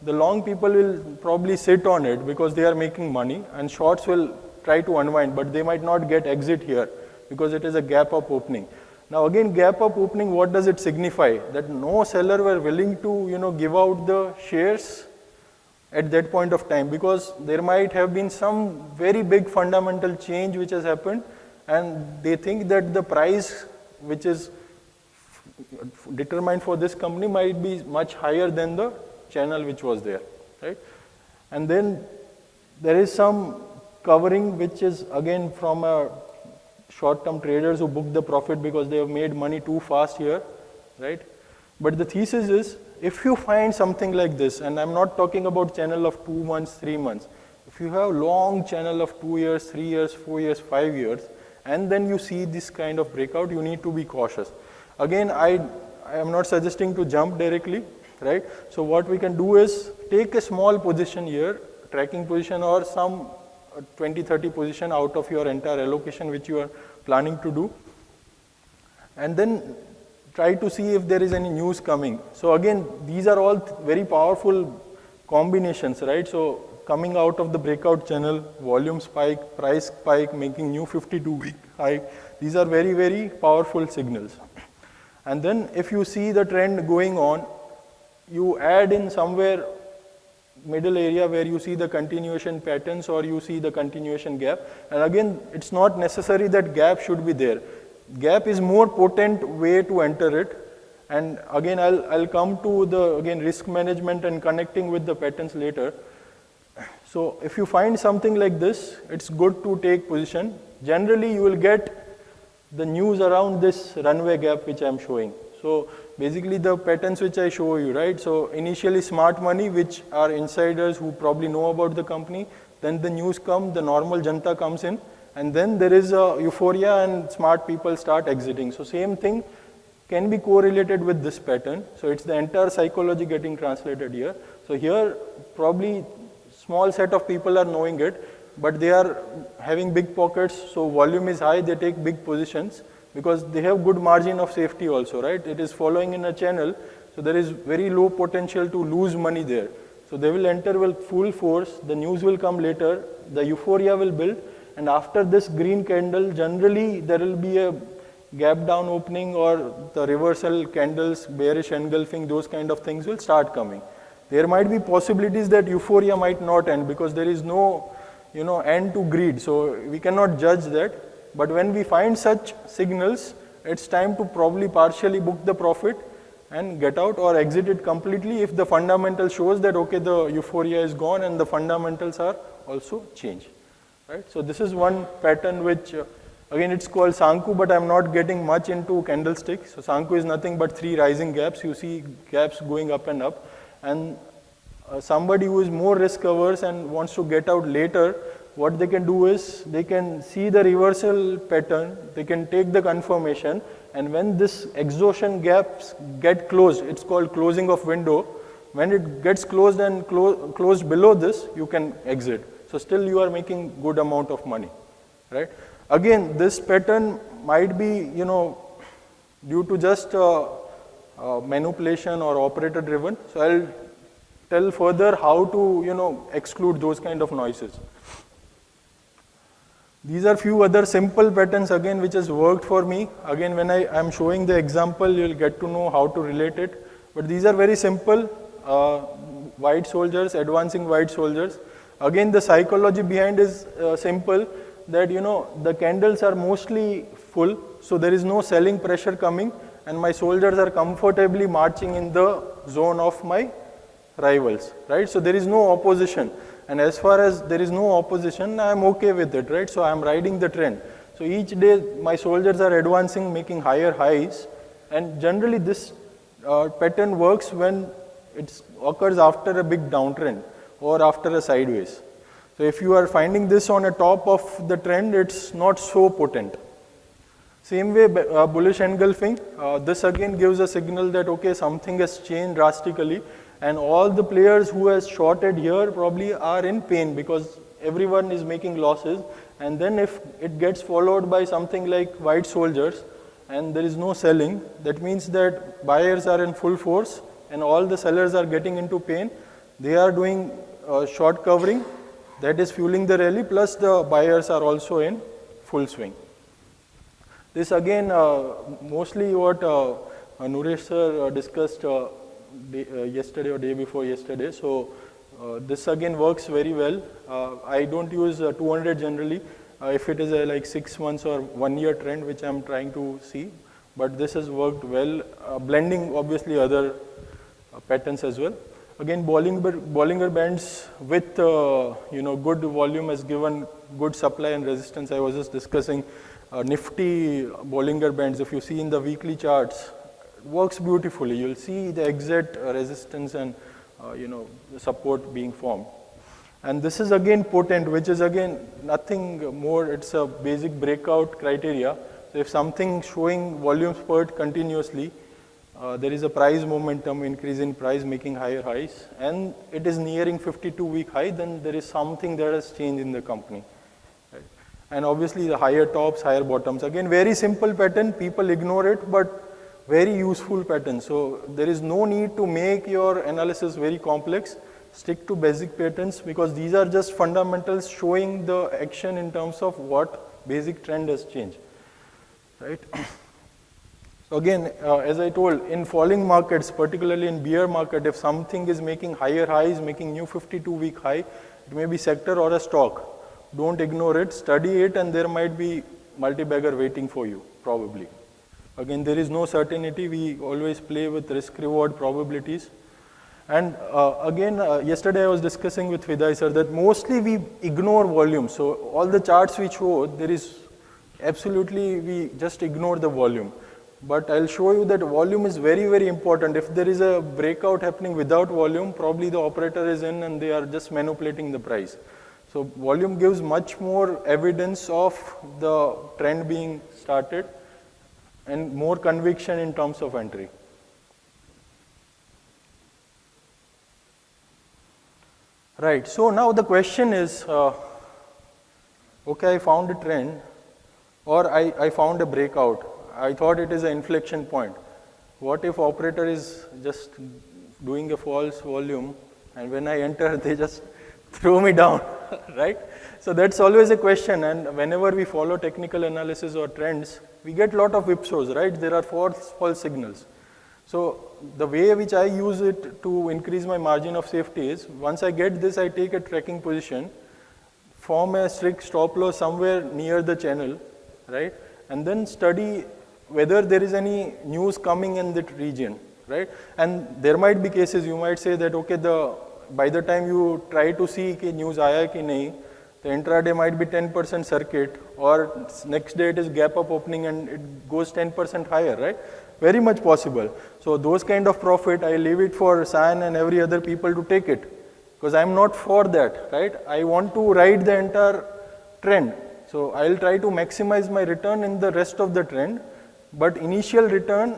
the long people will probably sit on it because they are making money and shorts will try to unwind, but they might not get exit here because it is a gap up opening. Now again, gap up opening, what does it signify? That no seller were willing to, you know, give out the shares at that point of time because there might have been some very big fundamental change which has happened and they think that the price which is determined for this company might be much higher than the channel which was there right? And then there is some covering which is again from a short term traders who book the profit because they have made money too fast here right? But the thesis is if you find something like this, and I'm not talking about channel of two months, three months, if you have long channel of two years, three years, four years, five years, and then you see this kind of breakout, you need to be cautious. Again, I, I am not suggesting to jump directly, right? So what we can do is take a small position here, tracking position or some uh, 20, 30 position out of your entire allocation which you are planning to do. And then try to see if there is any news coming. So again, these are all very powerful combinations, right? So coming out of the breakout channel, volume spike, price spike, making new 52 week high, these are very, very powerful signals. And then if you see the trend going on, you add in somewhere middle area where you see the continuation patterns or you see the continuation gap. And again, it's not necessary that gap should be there gap is more potent way to enter it and again I'll, I'll come to the again risk management and connecting with the patterns later. So if you find something like this, it's good to take position. Generally you will get the news around this runway gap which I'm showing. So basically the patterns which I show you, right? So initially smart money which are insiders who probably know about the company, then the news come, the normal janta comes in and then there is a euphoria and smart people start exiting. So same thing can be correlated with this pattern. So it's the entire psychology getting translated here. So here probably small set of people are knowing it, but they are having big pockets, so volume is high, they take big positions because they have good margin of safety also, right? It is following in a channel, so there is very low potential to lose money there. So they will enter with full force, the news will come later, the euphoria will build, and after this green candle, generally there will be a gap down opening or the reversal candles, bearish engulfing, those kind of things will start coming. There might be possibilities that euphoria might not end because there is no, you know, end to greed. So we cannot judge that. But when we find such signals, it's time to probably partially book the profit and get out or exit it completely if the fundamental shows that okay the euphoria is gone and the fundamentals are also changed right? So this is one pattern which uh, again it's called sanku but i'm not getting much into candlesticks so sanku is nothing but three rising gaps. You see gaps going up and up. And uh, somebody who is more risk averse and wants to get out later what they can do is they can see the reversal pattern. They can take the confirmation. And when this exhaustion gaps get closed, it's called closing of window. When it gets closed and clo- closed below this, you can exit. So still you are making good amount of money, right? Again, this pattern might be, you know, due to just uh, uh, manipulation or operator driven. So I'll tell further how to, you know, exclude those kind of noises. These are few other simple patterns again which has worked for me. Again when I am showing the example you'll get to know how to relate it. But these are very simple uh, white soldiers, advancing white soldiers. Again the psychology behind is uh, simple that you know the candles are mostly full so there is no selling pressure coming and my soldiers are comfortably marching in the zone of my rivals right so there is no opposition and as far as there is no opposition, I am okay with it, right? So I am riding the trend. So each day my soldiers are advancing, making higher highs. And generally this uh, pattern works when it occurs after a big downtrend or after a sideways. So if you are finding this on a top of the trend, it's not so potent. Same way, uh, bullish engulfing, uh, this again gives a signal that okay, something has changed drastically and all the players who has shorted here probably are in pain because everyone is making losses and then if it gets followed by something like white soldiers and there is no selling that means that buyers are in full force and all the sellers are getting into pain they are doing uh, short covering that is fueling the rally plus the buyers are also in full swing this again uh, mostly what uh, Nuresh sir uh, discussed uh, day, uh, yesterday or day before yesterday. So this again works very well. I don't use 200 generally if it is a like six months or one year trend, which I'm trying to see. But this has worked well, blending obviously other patterns as well. Again, Bollinger, Bollinger Bands with uh, you know good volume has given good supply and resistance. I was just discussing uh, nifty Bollinger Bands. If you see in the weekly charts, works beautifully. You'll see the exit uh, resistance and uh, you know support being formed. And this is again potent, which is again nothing more. It's a basic breakout criteria. So if something showing volume spurt continuously, uh, there is a price momentum increase in price making higher highs, and it is nearing 52-week high. Then there is something that has changed in the company. And obviously the higher tops, higher bottoms. Again, very simple pattern. People ignore it, but very useful pattern. So there is no need to make your analysis very complex. Stick to basic patterns because these are just fundamentals showing the action in terms of what basic trend has changed. Right? So again, uh, as I told, in falling markets, particularly in bear market, if something is making higher highs, making new 52-week high, it may be sector or a stock. Don't ignore it, study it, and there might be multi-bagger waiting for you, probably. Again, there is no certainty. We always play with risk reward probabilities. And uh, again, uh, yesterday I was discussing with Viday sir that mostly we ignore volume. So all the charts we show, there is absolutely, we just ignore the volume. But I'll show you that volume is very, very important. If there is a breakout happening without volume, probably the operator is in and they are just manipulating the price. So volume gives much more evidence of the trend being started and more conviction in terms of entry. Right, so now the question is uh, okay, I found a trend or I, I found a breakout. I thought it is an inflection point. What if operator is just doing a false volume And when I enter, they just <laughs> throw me down, <laughs> right? So that's always a question. And whenever we follow technical analysis or trends, we get lot of whipsaws, right? There are false, false signals. So the way which I use it to increase my margin of safety is once I get this, I take a tracking position, form a strict stop loss somewhere near the channel, right? And then study whether there is any news coming in that region, right? And there might be cases you might say that okay, the by the time you try to see कि news आया कि नहीं, the intraday might be 10% circuit, or next day it is gap up opening and it goes 10% higher, right? Very much possible. So those kind of profit, I leave it for San and every other people to take it, because I'm not for that, right? I want to ride the entire trend. So I'll try to maximize my return in the rest of the trend, but initial return,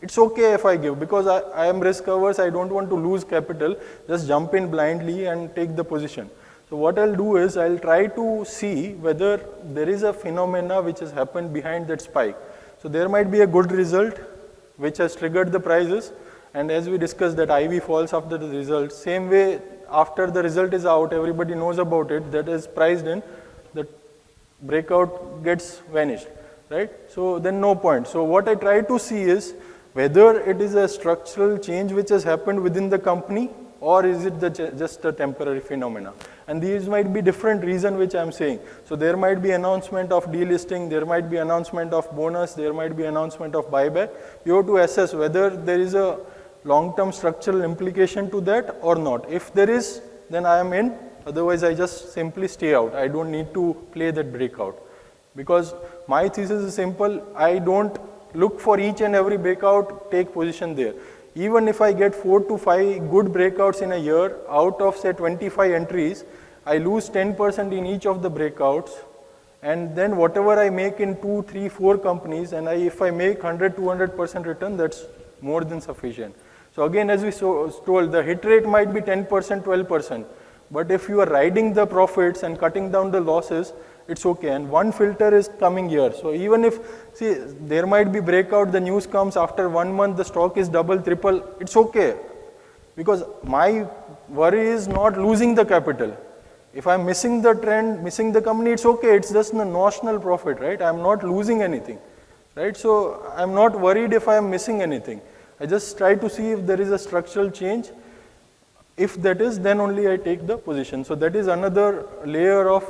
it's okay if I give because I, I am risk averse, I don't want to lose capital, just jump in blindly and take the position. So what I'll do is I'll try to see whether there is a phenomena which has happened behind that spike. So there might be a good result which has triggered the prices and as we discussed that IV falls after the result, same way after the result is out, everybody knows about it, that is priced in, the breakout gets vanished, right? So then no point. So what I try to see is whether it is a structural change which has happened within the company or is it the, just a temporary phenomena. And these might be different reason which I'm saying. So there might be announcement of delisting, there might be announcement of bonus, there might be announcement of buyback. You have to assess whether there is a long-term structural implication to that or not. If there is, then I am in. Otherwise, I just simply stay out. I don't need to play that breakout. Because my thesis is simple. I don't look for each and every breakout, take position there. Even if I get four to five good breakouts in a year, out of say 25 entries, I lose 10% in each of the breakouts. And then whatever I make in two, three, four companies, and I, if I make 100, 200% return, that's more than sufficient. So again, as we so, told, the hit rate might be 10%, 12%. But if you are riding the profits and cutting down the losses, it's okay. And one filter is coming here. So even if, see, there might be breakout, the news comes after one month, the stock is double, triple, it's okay. Because my worry is not losing the capital. If I'm missing the trend, missing the company, it's okay. It's just the notional profit, right? I'm not losing anything, right? So I'm not worried if I'm missing anything. I just try to see if there is a structural change. If that is, then only I take the position. So that is another layer of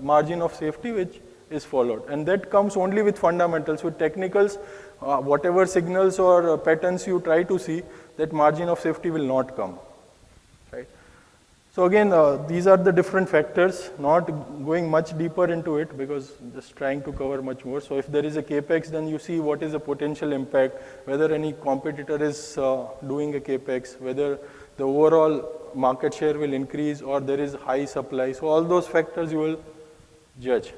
margin of safety which is followed. And that comes only with fundamentals. With technicals, uh, whatever signals or uh, patterns you try to see, that margin of safety will not come. Right? So again, uh, these are the different factors, not going much deeper into it because just trying to cover much more. So if there is a capex, then you see what is the potential impact, whether any competitor is uh, doing a capex, whether the overall market share will increase or there is high supply. So all those factors you will judge.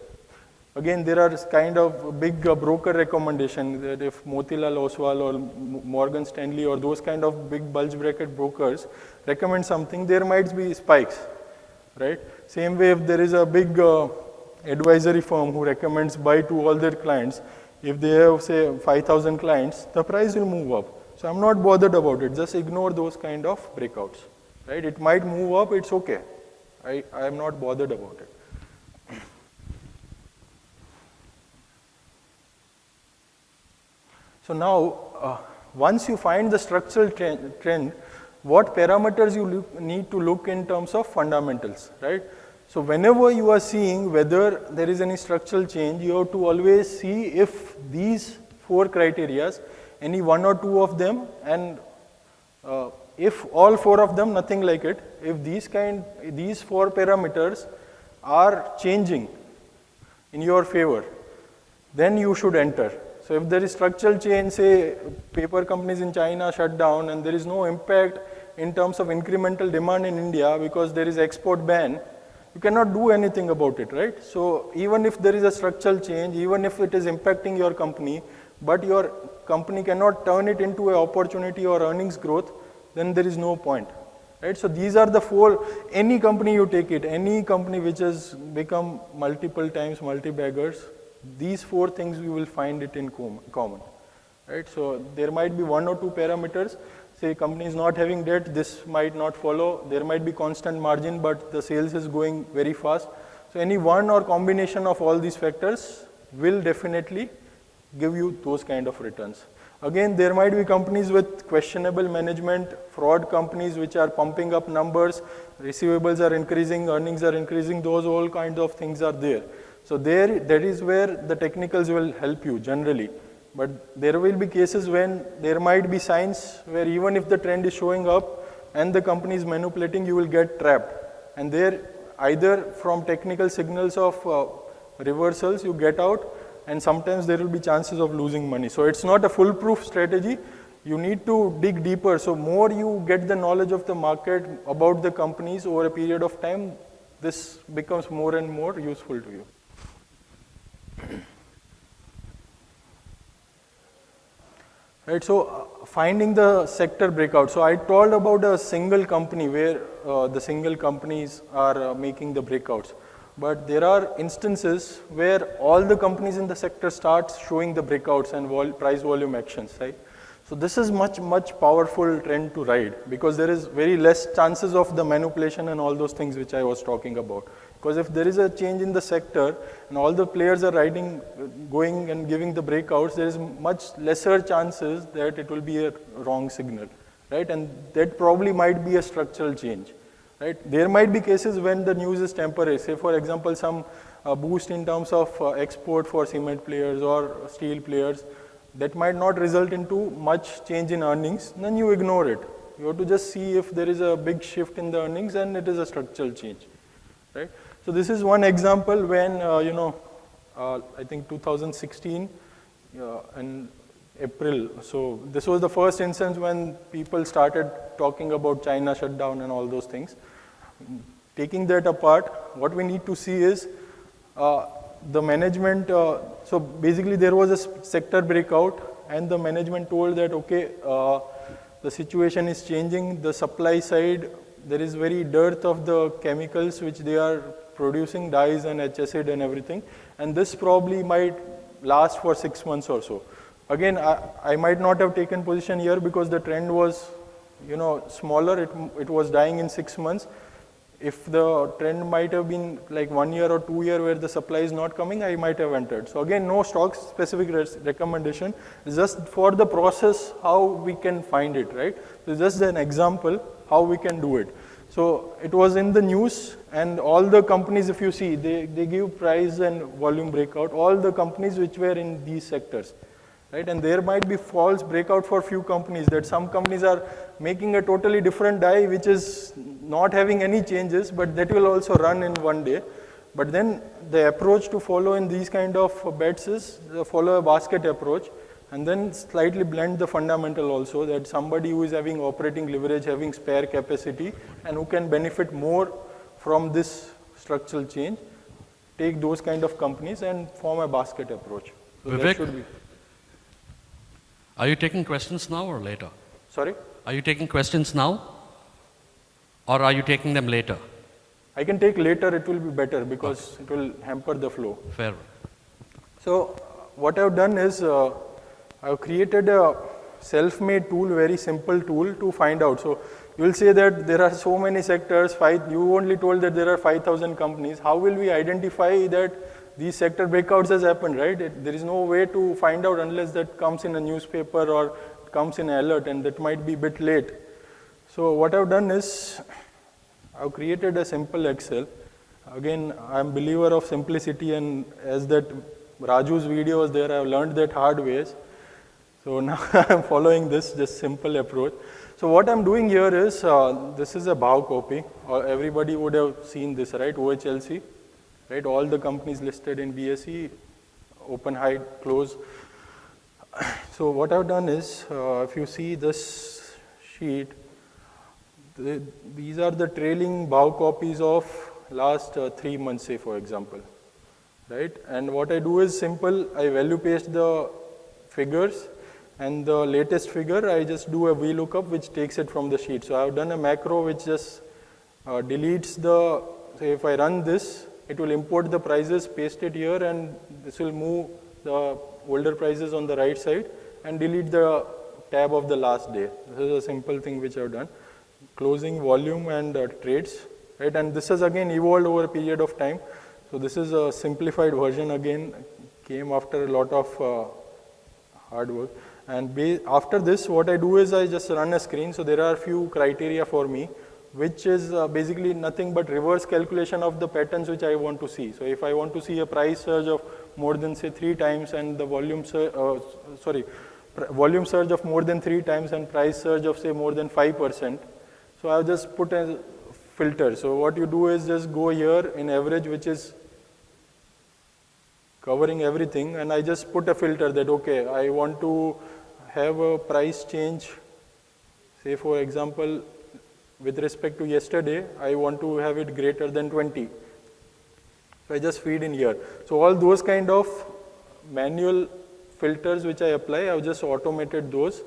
Again, there are kind of big uh, broker recommendation that if Motilal Oswal or Morgan Stanley or those kind of big bulge bracket brokers recommend something, there might be spikes, right? Same way if there is a big uh, advisory firm who recommends buy to all their clients, if they have say 5,000 clients, the price will move up. So I'm not bothered about it. Just ignore those kind of breakouts. Right? It might move up, it's okay. I, I am not bothered about it. So now, uh, once you find the structural trend, trend what parameters you look, need to look in terms of fundamentals, right? So whenever you are seeing whether there is any structural change, you have to always see if these four criterias any one or two of them and uh, if all four of them nothing like it if these kind these four parameters are changing in your favor then you should enter so if there is structural change say paper companies in china shut down and there is no impact in terms of incremental demand in india because there is export ban you cannot do anything about it right so even if there is a structural change even if it is impacting your company but your company cannot turn it into an opportunity or earnings growth, then there is no point. Right? So these are the four, any company you take it, any company which has become multiple times multi-baggers, these four things we will find it in common. Right? So there might be one or two parameters say company is not having debt, this might not follow. There might be constant margin, but the sales is going very fast. So any one or combination of all these factors will definitely give you those kind of returns. Again, there might be companies with questionable management, fraud companies which are pumping up numbers, receivables are increasing, earnings are increasing, those all kinds of things are there. So there, that is where the technicals will help you generally. But there will be cases when there might be signs where even if the trend is showing up and the company is manipulating, you will get trapped. And there, either from technical signals of uh, reversals, you get out, and sometimes there will be chances of losing money. So it's not a foolproof strategy. You need to dig deeper. So more you get the knowledge of the market about the companies over a period of time, this becomes more and more useful to you. Right, so uh, finding the sector breakout. So I told about a single company where uh, the single companies are uh, making the breakouts. But there are instances where all the companies in the sector start showing the breakouts and vol- price volume actions, right? So this is much, much powerful trend to ride because there is very less chances of the manipulation and all those things which I was talking about. Because if there is a change in the sector and all the players are riding, going and giving the breakouts, there is much lesser chances that it will be a wrong signal, right? And that probably might be a structural change, right? There might be cases when the news is temporary. Say, for example, some uh, boost in terms of uh, export for cement players or steel players that might not result into much change in earnings, then you ignore it. You have to just see if there is a big shift in the earnings and it is a structural change, right? So this is one example when, uh, you know, uh, I think 2016 uh, in April. So this was the first instance when people started talking about China shutdown and all those things. Taking that apart, what we need to see is uh, the management, uh, so basically there was a sector breakout and the management told that, okay, uh, the situation is changing, the supply side, there is very dearth of the chemicals which they are producing, dyes and H and everything, and this probably might last for six months or so. Again, I, I might not have taken position here because the trend was, you know, smaller, it, it was dying in six months, if the trend might have been like one year or two year where the supply is not coming, I might have entered. So again, no stock specific recommendation, just for the process how we can find it, right? So just an example how we can do it. So it was in the news and all the companies if you see, they, they give price and volume breakout, all the companies which were in these sectors right? And there might be false breakout for few companies that some companies are making a totally different dye which is not having any changes, but that will also run in one day. But then the approach to follow in these kind of bets is follow a basket approach and then slightly blend the fundamental also that somebody who is having operating leverage, having spare capacity and who can benefit more from this structural change, take those kind of companies and form a basket approach. So that Vivek? should be. Are you taking questions now or later? Sorry? Are you taking questions now? Or are you taking them later? I can take later, it will be better because it will hamper the flow. Fair. So, what I've done is uh, I've created a self made tool, very simple tool to find out. So, you will say that there are so many sectors, five, you only told that there are 5,000 companies. How will we identify that these sector breakouts has happened, right? It, there is no way to find out unless that comes in a newspaper or comes in an alert, and that might be a bit late. So, what I've done is I've created a simple Excel. Again, I'm believer of simplicity, and as that Raju's video was there, I've learned that hard ways. So <laughs> now I'm following this just simple approach. So what I'm doing here is uh, this is a bhavcopy. Or everybody would have seen this, right? OHLC, right? All the companies listed in BSE, open, high, close. <coughs> So what I've done is, uh, if you see this sheet, the, these are the trailing bhavcopies of last uh, three months, say for example, right? And what I do is simple. I value paste the figures, and the latest figure I just do a VLOOKUP which takes it from the sheet. So I've done a macro which just uh, deletes the. Say if I run this, it will import the prices, paste it here, and this will move the older prices on the right side and delete the tab of the last day. This is a simple thing which I've done. Closing volume and uh, trades, right? And this has again evolved over a period of time. So this is a simplified version again, came after a lot of uh, hard work. And after this, what I do is I just run a screen. So there are a few criteria for me, which is uh, basically nothing but reverse calculation of the patterns which I want to see. So if I want to see a price surge of more than say three times and the volume sur- uh, sorry, pr- volume surge of more than three times and price surge of say more than five percent. So I'll just put a filter. So what you do is just go here in average, which is covering everything and I just put a filter that okay I want to have a price change say for example with respect to yesterday I want to have it greater than 20 so I just feed in here. So all those kind of manual filters which I apply I've just automated those.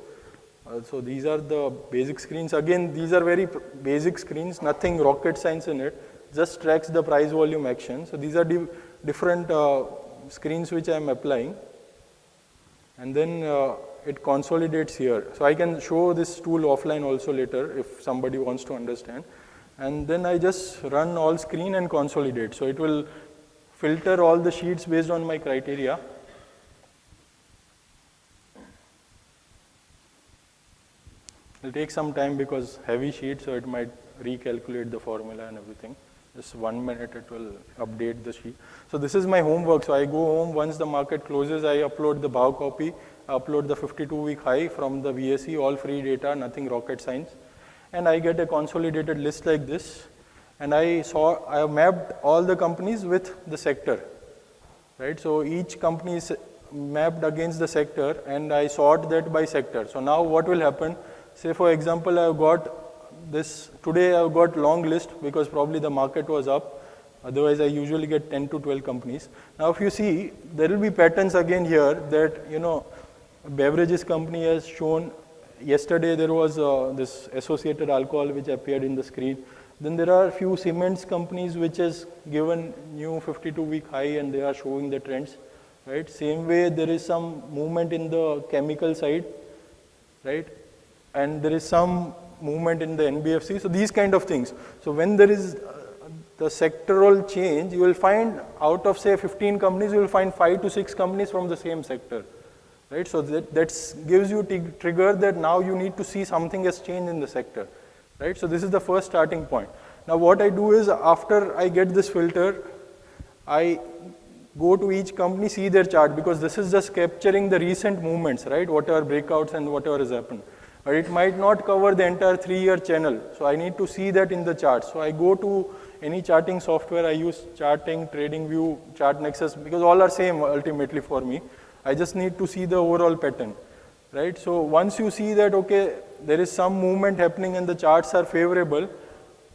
Uh, so these are the basic screens. Again these are very basic screens nothing rocket science in it just tracks the price volume action. So these are di- different uh, screens which I am applying. And then uh, it consolidates here. So I can show this tool offline also later if somebody wants to understand. And then I just run all screen and consolidate. So it will filter all the sheets based on my criteria. It'll take some time because heavy sheet, so it might recalculate the formula and everything. Just one minute, it will update the sheet. So this is my homework. So I go home once the market closes. I upload the bhavcopy, upload the 52-week high from the BSE, all free data, nothing rocket science, and I get a consolidated list like this. And I saw I have mapped all the companies with the sector, right? So each company is mapped against the sector, and I sort that by sector. So now what will happen? Say for example, I've got this today I've got long list because probably the market was up. Otherwise, I usually get 10 to 12 companies. Now, if you see, there will be patterns again here that you know, beverages company has shown. Yesterday there was uh, this associated alcohol which appeared in the screen. Then there are few cements companies which has given new 52 week high and they are showing the trends, right? Same way there is some movement in the chemical side, right? And there is some movement in the NBFC. So these kind of things. So when there is uh, the sectoral change, you will find out of say 15 companies, you will find five to six companies from the same sector, right? So that that's gives you t- trigger that now you need to see something has changed in the sector, right? So this is the first starting point. Now what I do is after I get this filter, I go to each company, see their chart because this is just capturing the recent movements, right? Whatever breakouts and whatever has happened. But it might not cover the entire three year channel. So I need to see that in the chart. So I go to any charting software, I use charting, trading view, chart nexus because all are same ultimately for me. I just need to see the overall pattern, right? So once you see that, okay, there is some movement happening and the charts are favorable,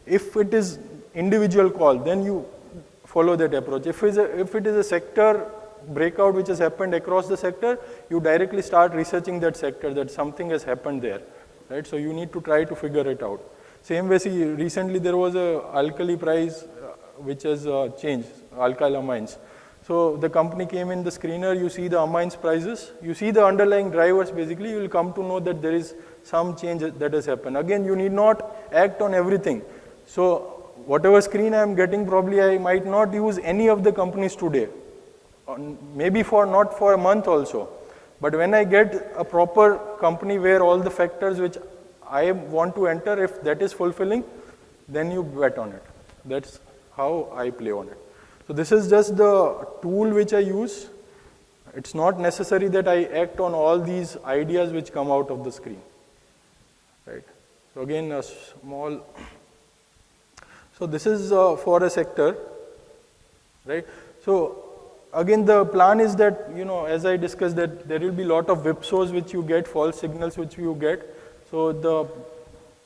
if it is individual call, then you follow that approach. If, it is a sector breakout which has happened across the sector, you directly start researching that sector that something has happened there, right? So you need to try to figure it out. Same way, see, recently there was a alkali price uh, which has uh, changed, alkyl amines. So the company came in the screener, you see the amines prices, you see the underlying drivers basically, you will come to know that there is some change that has happened. Again, you need not act on everything. So whatever screen I am getting, probably I might not use any of the companies today. Maybe for not for a month also. But when I get a proper company where all the factors which I want to enter, if that is fulfilling, then you bet on it. That's how I play on it. So this is just the tool which I use. It's not necessary that I act on all these ideas which come out of the screen. Right. So again, a small. So this is uh, for a sector, right? So again, the plan is that you know, as I discussed, that there will be lot of whipsaws which you get, false signals which you get. So the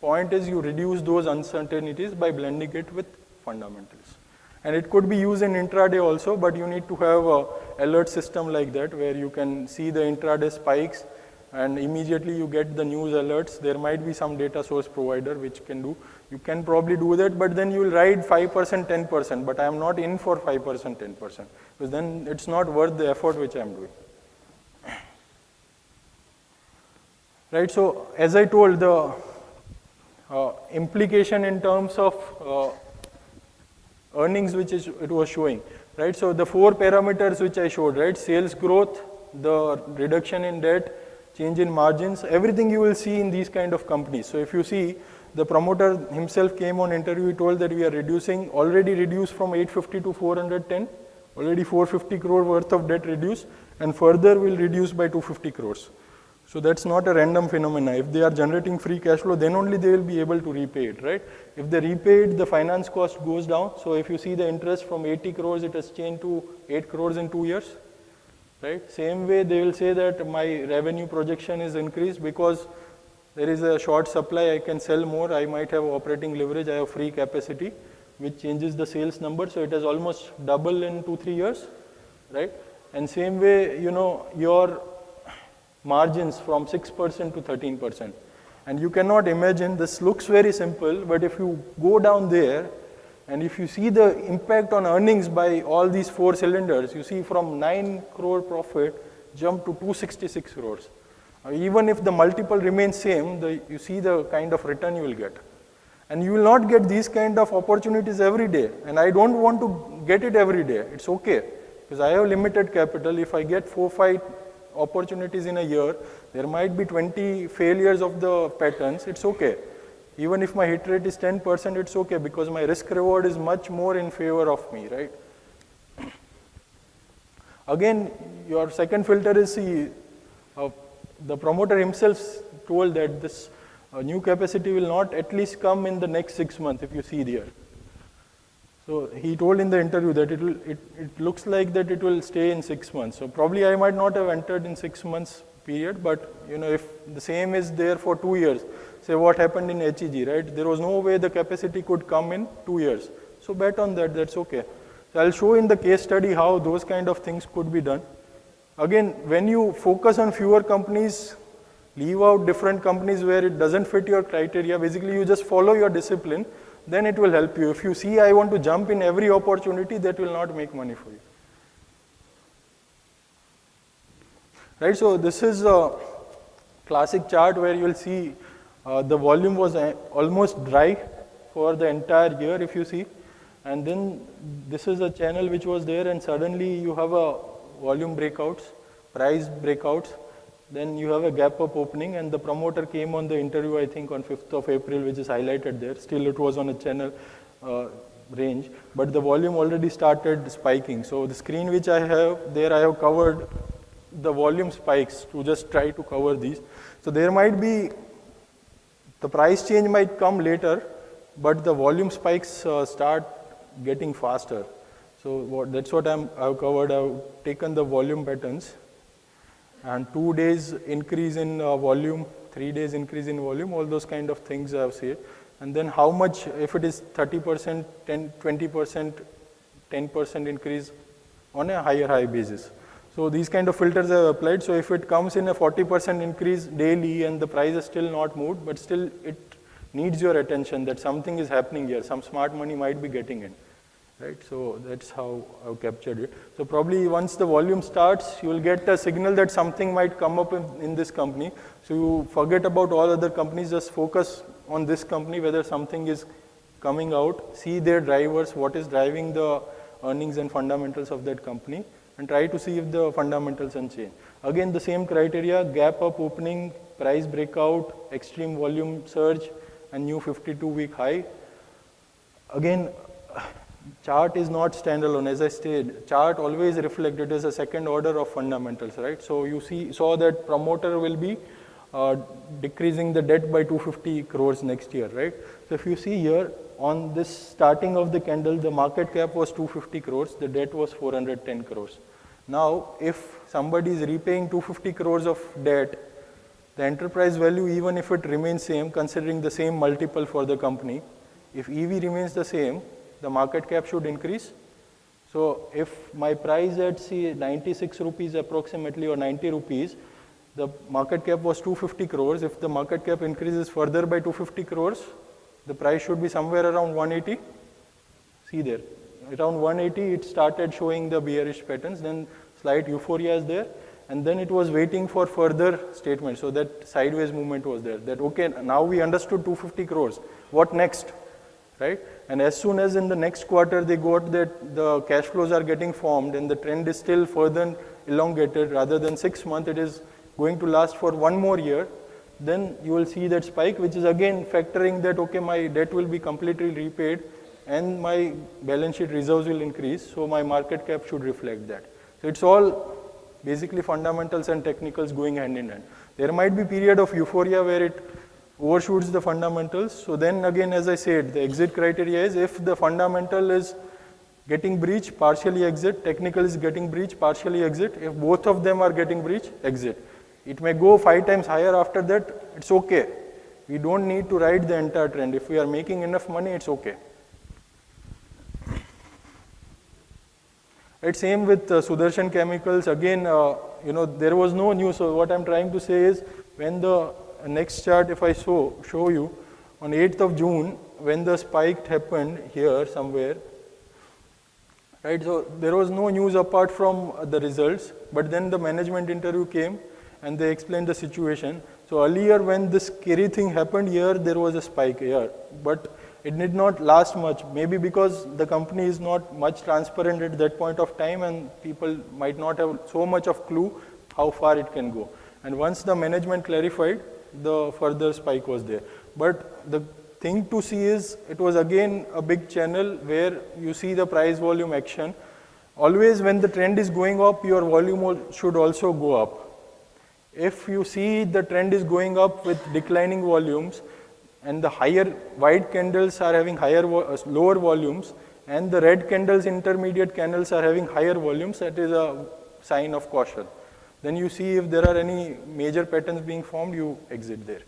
point is you reduce those uncertainties by blending it with fundamentals. And it could be used in intraday also, but you need to have a alert system like that where you can see the intraday spikes and immediately you get the news alerts. There might be some data source provider which can do. You can probably do that, but then you will ride 5%, 10%, but I am not in for 5%, 10%, because then it's not worth the effort which I am doing. Right, so as I told, the uh, implication in terms of uh, earnings which is, it was showing, right? So the four parameters which I showed, right? Sales growth, the reduction in debt, change in margins, everything you will see in these kind of companies. So if you see, the promoter himself came on interview, he told that we are reducing, already reduced from 850 to 410, already 450 crore worth of debt reduced, and further will reduce by 250 crores. So that's not a random phenomena. If they are generating free cash flow, then only they will be able to repay it, right? If they repay it, the finance cost goes down. So if you see the interest from 80 crores, it has changed to 8 crores in two years, right? Same way, they will say that my revenue projection is increased because there is a short supply, I can sell more, I might have operating leverage, I have free capacity, which changes the sales number. So it has almost double in two, three years, right? And same way, you know, your margins from 6% to 13%. And you cannot imagine, this looks very simple, but if you go down there and if you see the impact on earnings by all these four cylinders, you see from 9 crore profit jump to 266 crores. Even if the multiple remains same, the, you see the kind of return you will get. And you will not get these kind of opportunities every day. And I don't want to get it every day. It's okay. Because I have limited capital. If I get four, five opportunities in a year, there might be 20 failures of the patterns. It's okay. Even if my hit rate is 10%, it's okay because my risk reward is much more in favor of me, right? Again, your second filter is see, uh, the promoter himself told that this uh, new capacity will not at least come in the next six months if you see there. So he told in the interview that it, will, it, it looks like that it will stay in six months. So probably I might not have entered in six months period, but you know if the same is there for two years, say what happened in HEG, right? There was no way the capacity could come in two years. So bet on that, that's okay. So I'll show in the case study how those kind of things could be done. Again, when you focus on fewer companies, leave out different companies where it doesn't fit your criteria, basically you just follow your discipline, then it will help you. If you see I want to jump in every opportunity, that will not make money for you. Right, so this is a classic chart where you will see uh, the volume was uh, almost dry for the entire year if you see. And then this is a channel which was there and suddenly you have a volume breakouts, price breakouts, then you have a gap up opening and the promoter came on the interview I think on 5th of April which is highlighted there. Still it was on a channel uh, range, but the volume already started spiking. So the screen which I have there I have covered the volume spikes to just try to cover these. So there might be, the price change might come later, but the volume spikes uh, start getting faster. So what, that's what I'm, I've covered. I've taken the volume patterns and two days increase in uh, volume, three days increase in volume, all those kind of things I've said. And then how much, if it is 30%, 10, 20%, 10% increase on a higher high basis. So these kind of filters are applied. So if it comes in a 40% increase daily and the price is still not moved, but still it needs your attention that something is happening here. Some smart money might be getting in, right? So that's how I've captured it. So probably once the volume starts, you will get a signal that something might come up in, in this company. So you forget about all other companies, just focus on this company, whether something is coming out, see their drivers, what is driving the earnings and fundamentals of that company and try to see if the fundamentals unchanged. Again, the same criteria, gap up opening, price breakout, extreme volume surge, and new 52-week high. Again, chart is not standalone. As I said, chart always reflect it is a second order of fundamentals, right? So you see, saw that promoter will be uh, decreasing the debt by 250 crores next year, right? So if you see here, on this starting of the candle, the market cap was 250 crores, the debt was 410 crores. Now, if somebody is repaying 250 crores of debt, the enterprise value, even if it remains same, considering the same multiple for the company, if EV remains the same, the market cap should increase. So if my price at say 96 rupees approximately or 90 rupees, the market cap was 250 crores. If the market cap increases further by 250 crores, the price should be somewhere around 180. See there, around 180 it started showing the bearish patterns, then slight euphoria is there. and then it was waiting for further statement. So that sideways movement was there. That okay, now we understood 250 crores. What next? Right? And as soon as in the next quarter they got that the cash flows are getting formed and the trend is still further elongated rather than six months, it is going to last for one more year, then you will see that spike, which is again factoring that okay, my debt will be completely repaid and my balance sheet reserves will increase, so my market cap should reflect that. So it's all basically fundamentals and technicals going hand in hand. There might be period of euphoria where it overshoots the fundamentals. So then again, as I said, the exit criteria is if the fundamental is getting breached, partially exit, technical is getting breached, partially exit. If both of them are getting breached, exit. It may go five times higher after that, it's okay. We don't need to ride the entire trend. If we are making enough money, it's okay. Right, same with uh, Sudarshan Chemicals. Again, uh, you know, there was no news. So what I'm trying to say is, when the next chart, if I show show you, on 8th of June, when the spike happened here somewhere, right? So there was no news apart from the results. But then the management interview came, and they explained the situation. So earlier, when this scary thing happened here, there was a spike here, but it did not last much, maybe because the company is not much transparent at that point of time and people might not have so much of clue how far it can go. And once the management clarified, the further spike was there. But the thing to see is it was again a big channel where you see the price volume action. Always when the trend is going up, your volume should also go up. If you see the trend is going up with declining volumes, and the higher white candles are having higher uh, lower volumes and the red candles intermediate candles are having higher volumes that is a sign of caution then you see if there are any major patterns being formed you exit there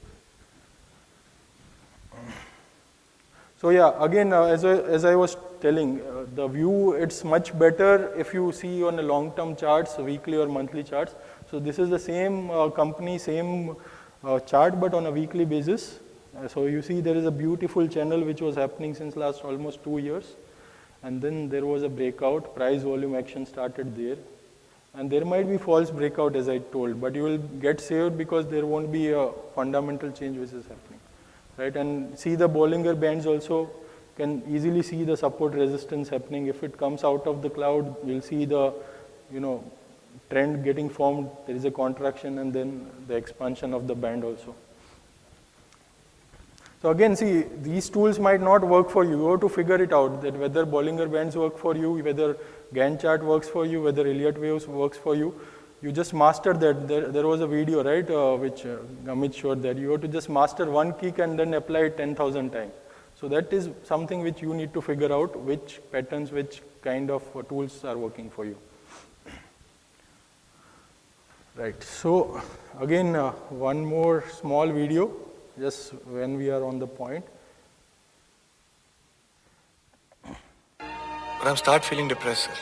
so yeah again uh, as, I, as i was telling uh, the view it's much better if you see on a long term charts weekly or monthly charts so this is the same uh, company same uh, chart but on a weekly basis uh, so you see there is a beautiful channel which was happening since last almost two years. And then there was a breakout, price volume action started there. And there might be false breakout as I told, but you will get saved because there won't be a fundamental change which is happening. Right? And see the Bollinger Bands also can easily see the support resistance happening. If it comes out of the cloud, you'll see the, you know, trend getting formed. There is a contraction and then the expansion of the band also. So again, see, these tools might not work for you. You have to figure it out that whether Bollinger Bands work for you, whether Gann chart works for you, whether Elliott waves works for you. You just master that. There, there was a video, right, uh, which uh, Amit showed that you have to just master one kick and then apply it 10,000 times. So that is something which you need to figure out which patterns, which kind of uh, tools are working for you. Right. So again, uh, one more small video just when we are on the point. But I'm start feeling depressed, sir.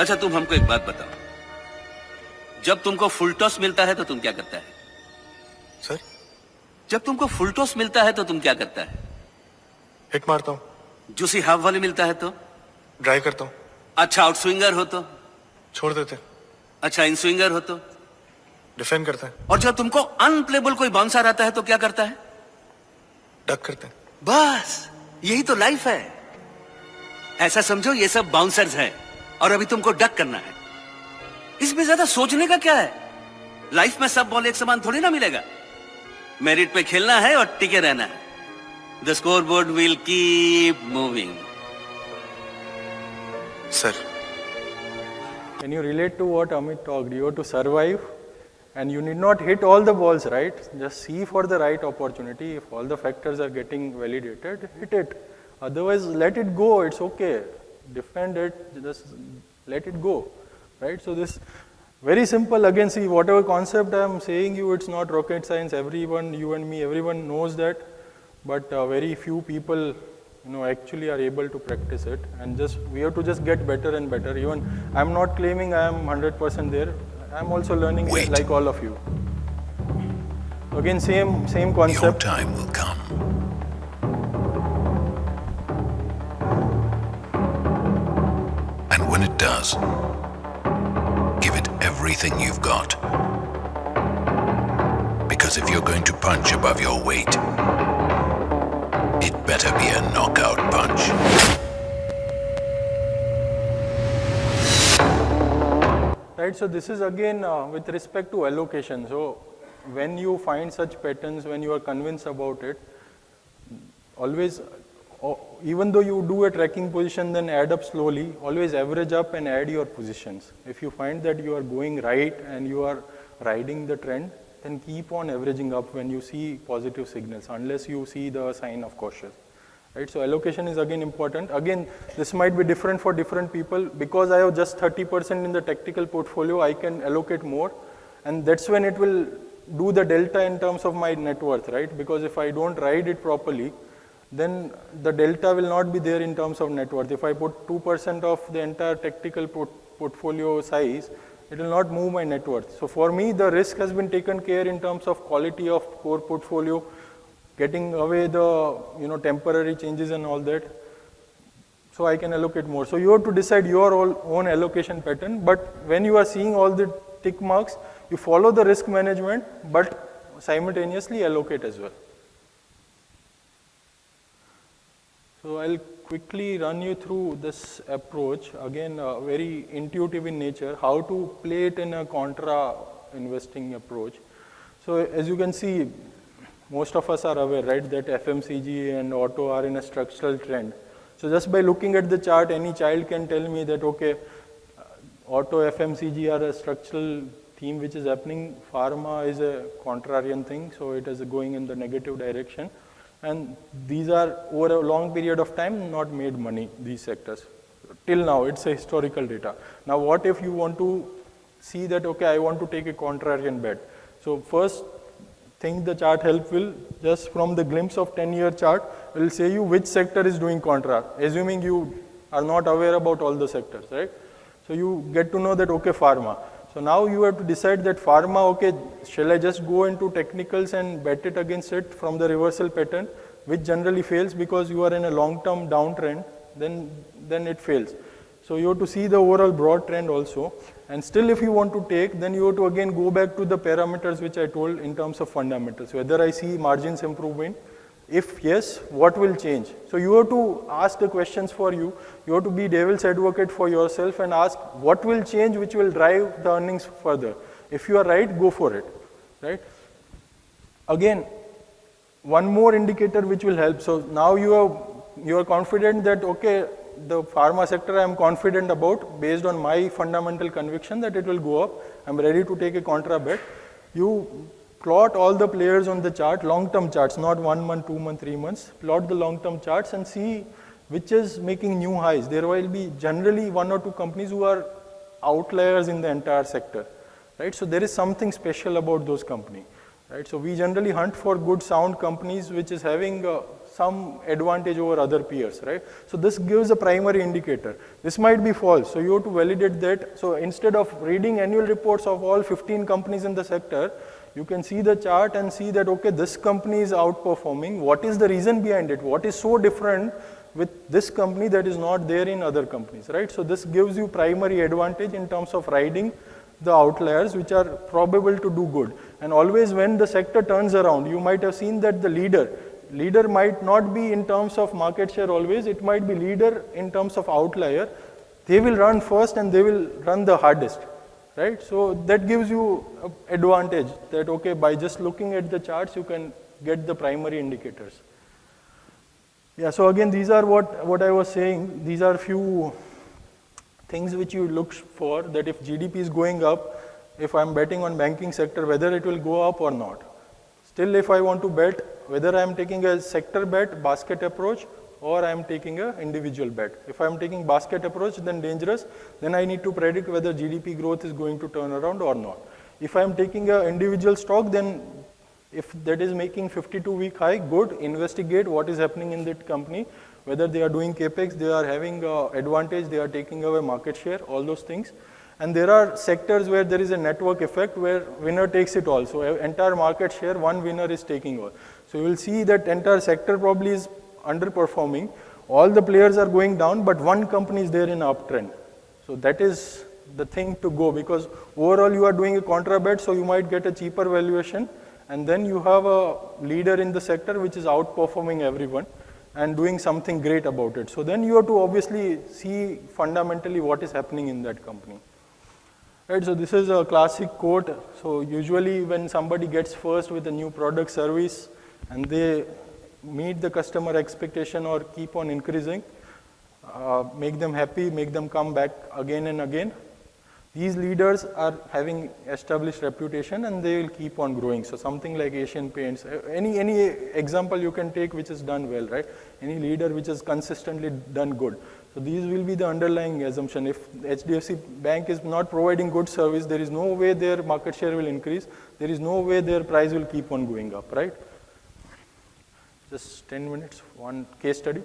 अच्छा तुम हमको एक बात बताओ। जब तुमको full toss मिलता है तो तुम क्या करता है? सर जब तुमको फुल टॉस मिलता है तो तुम क्या करता है? हिट मारता हूँ। जूसी हाफ़ वाली मिलता है तो? ड्राइव करता हूँ। अच्छा आउट स्विंगर हो तो? छोड़ देते अच्छा इन स्विंगर हो तो? डिफेंड करता है। और जब तुमको अनप्लेबल कोई बाउंसर आता है तो क्या करता है? डक करते हैं। बस यही तो लाइफ है। ऐसा समझो ये सब बाउंसर्स हैं और अभी तुमको डक करना है। इसमें ज़्यादा सोचने का क्या है? लाइफ में सब बॉल एक समान थोड़ी ना मिलेगा। मेरिट पे खेलना है और टिके रहना है। The score board will keep moving sir can you relate to what Amit talked? You to survive? And you need not hit all the balls, right? Just see for the right opportunity. If all the factors are getting validated, hit it. Otherwise, let it go. It's okay. Defend it. Just let it go, right? So this very simple. Again, see whatever concept I am saying you, it's not rocket science. Everyone, you and me, everyone knows that, but uh, very few people you know actually are able to practice it and just we have to just get better and better even i'm not claiming i am 100% there i'm also learning Wait. like all of you again same same concept. Your time will come. And when it does. Give it everything you've got. Because if you're going to punch above your weight, it better be a knockout punch. Right, so this is again uh, with respect to allocation. So when you find such patterns, when you are convinced about it, always, uh, even though you do a tracking position, then add up slowly, always average up and add your positions. If you find that you are going right and you are riding the trend, then keep on averaging up when you see positive signals, unless you see the sign of caution. Right, so allocation is again important. Again, this might be different for different people. Because I have just 30% in the tactical portfolio, I can allocate more. And that's when it will do the delta in terms of my net worth, right? Because if I don't ride it properly, then the delta will not be there in terms of net worth. If I put 2% of the entire tactical port portfolio size, it will not move my net worth. So for me, the risk has been taken care in terms of quality of core portfolio, getting away the you know temporary changes and all that. So I can allocate more. So you have to decide your own allocation pattern. But when you are seeing all the tick marks, you follow the risk management, but simultaneously allocate as well. So I'll quickly run you through this approach. Again, uh, very intuitive in nature, how to play it in a contra investing approach. So as you can see, most of us are aware, right, that FMCG and auto are in a structural trend. So just by looking at the chart, any child can tell me that, okay, auto FMCG are a structural theme which is happening. Pharma is a contrarian thing, so it is going in the negative direction. And these are over a long period of time not made money, these sectors. Till now, it's a historical data. Now, what if you want to see that, okay, I want to take a contrarian bet. So first thing the chart help will, just from the glimpse of 10 year chart, will say you which sector is doing contra, assuming you are not aware about all the sectors, right? So you get to know that, okay, pharma. So now you have to decide that pharma, okay, shall I just go into technicals and bet it against it from the reversal pattern, which generally fails because you are in a long-term downtrend, then, then it fails. So you have to see the overall broad trend also. And still if you want to take, then you have to again go back to the parameters which I told in terms of fundamentals. Whether I see margins improvement, if yes, what will change? So you have to ask the questions for you. You have to be devil's advocate for yourself and ask what will change which will drive the earnings further. If you are right, go for it. Right? Again, one more indicator which will help. So now you are you are confident that okay, the pharma sector I am confident about based on my fundamental conviction that it will go up. I am ready to take a contra bet. You plot all the players on the chart, long-term charts, not one month, two month, three months. Plot the long-term charts and see which is making new highs. There will be generally one or two companies who are outliers in the entire sector, right? So there is something special about those companies, right? So we generally hunt for good sound companies which is having uh, some advantage over other peers, right? So this gives a primary indicator. This might be false, so you have to validate that. So instead of reading annual reports of all 15 companies in the sector, you can see the chart and see that, okay, this company is outperforming. What is the reason behind it? What is so different with this company that is not there in other companies, right? So this gives you primary advantage in terms of riding the outliers which are probable to do good. And always when the sector turns around, you might have seen that the leader, leader might not be in terms of market share always, it might be leader in terms of outlier. They will run first and they will run the hardest right? So that gives you advantage that okay, by just looking at the charts, you can get the primary indicators. Yeah, so again, these are what, what I was saying. These are few things which you look for that if GDP is going up, if I'm betting on banking sector, whether it will go up or not. Still, if I want to bet whether I'm taking a sector bet, basket approach, or I am taking a individual bet. If I am taking basket approach, then dangerous, then I need to predict whether GDP growth is going to turn around or not. If I am taking a individual stock, then if that is making 52 week high, good, investigate what is happening in that company, whether they are doing capex, they are having uh, advantage, they are taking away market share, all those things. And there are sectors where there is a network effect where winner takes it all. So entire market share, one winner is taking all. So you will see that entire sector probably is underperforming. All the players are going down, but one company is there in uptrend. So that is the thing to go because overall you are doing a contra bet, so you might get a cheaper valuation, and then you have a leader in the sector which is outperforming everyone and doing something great about it. So then you have to obviously see fundamentally what is happening in that company. Right, so this is a classic quote. So usually when somebody gets first with a new product service and they meet the customer expectation or keep on increasing, uh, make them happy, make them come back again and again. These leaders are having established reputation and they will keep on growing. So something like Asian Paints, uh, any, any example you can take which is done well, right? Any leader which has consistently done good. So these will be the underlying assumption. If HDFC Bank is not providing good service, there is no way their market share will increase. There is no way their price will keep on going up, right? Just 10 minutes, one case study.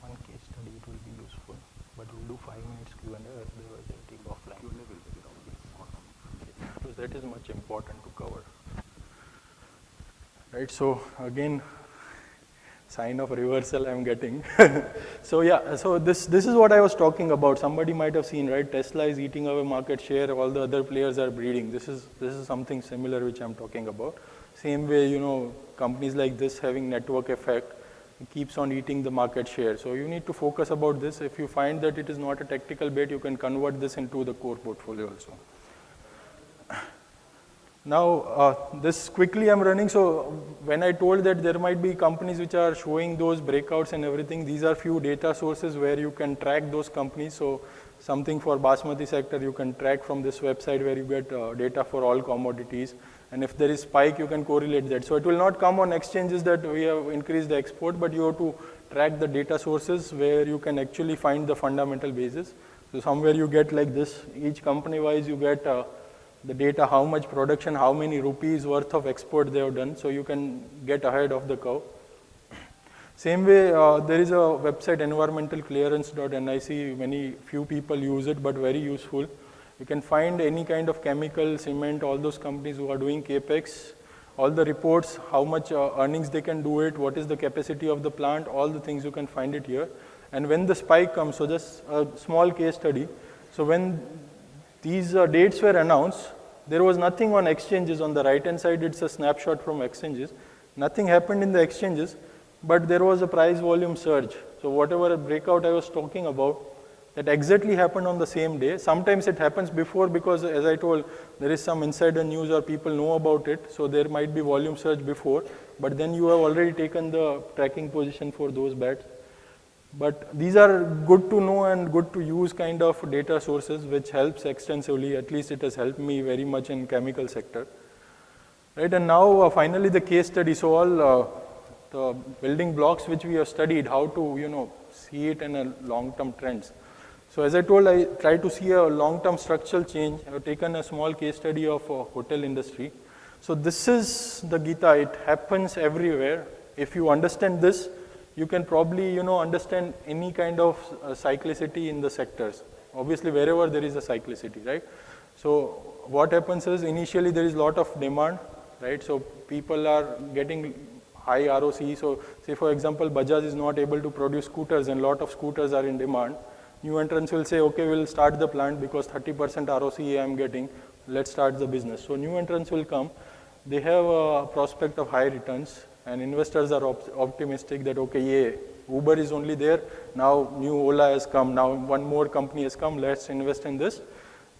One case study, it will be useful, but we'll do five minutes Q&A, otherwise I'll take offline. Because that is much important to cover. Right, so again, sign of reversal I'm getting. <laughs> so yeah, so this, this is what I was talking about. Somebody might have seen, right? Tesla is eating away market share, all the other players are breeding. This is, this is something similar which I'm talking about. Same way, you know, companies like this having network effect keeps on eating the market share. So you need to focus about this. If you find that it is not a tactical bet, you can convert this into the core portfolio also. Now, uh, this quickly I'm running. So when I told that there might be companies which are showing those breakouts and everything, these are few data sources where you can track those companies. So something for Basmati sector, you can track from this website where you get uh, data for all commodities. And if there is spike, you can correlate that. So it will not come on exchanges that we have increased the export, but you have to track the data sources where you can actually find the fundamental basis. So somewhere you get like this, each company wise you get uh, the data, how much production, how many rupees worth of export they have done, so you can get ahead of the curve. Same way, uh, there is a website environmentalclearance.nic, many few people use it, but very useful. You can find any kind of chemical, cement, all those companies who are doing capex, all the reports, how much uh, earnings they can do it, what is the capacity of the plant, all the things you can find it here. And when the spike comes, so just a small case study. So when these uh, dates were announced, there was nothing on exchanges. On the right hand side, it's a snapshot from exchanges. Nothing happened in the exchanges, but there was a price volume surge. So whatever breakout I was talking about, that exactly happened on the same day. Sometimes it happens before because, as I told, there is some insider news or people know about it, so there might be volume surge before, but then you have already taken the tracking position for those bets. But these are good to know and good to use kind of data sources which helps extensively. At least it has helped me very much in chemical sector. Right, and now uh, finally the case study. So all uh, the building blocks which we have studied, how to you know see it in a long-term trends. So as I told, I try to see a long-term structural change. I have taken a small case study of a hotel industry. So this is the Gita. It happens everywhere. If you understand this, you can probably you know understand any kind of uh, cyclicity in the sectors. Obviously, wherever there is a cyclicity, right? So what happens is initially there is a lot of demand, right? So people are getting high ROC. So say for example, Bajaj is not able to produce scooters and lot of scooters are in demand. New entrants will say, okay, we'll start the plant because 30% ROC I am getting. Let's start the business. So new entrants will come. They have a prospect of high returns and investors are op optimistic that okay, yeah, Uber is only there. Now new Ola has come. Now one more company has come. Let's invest in this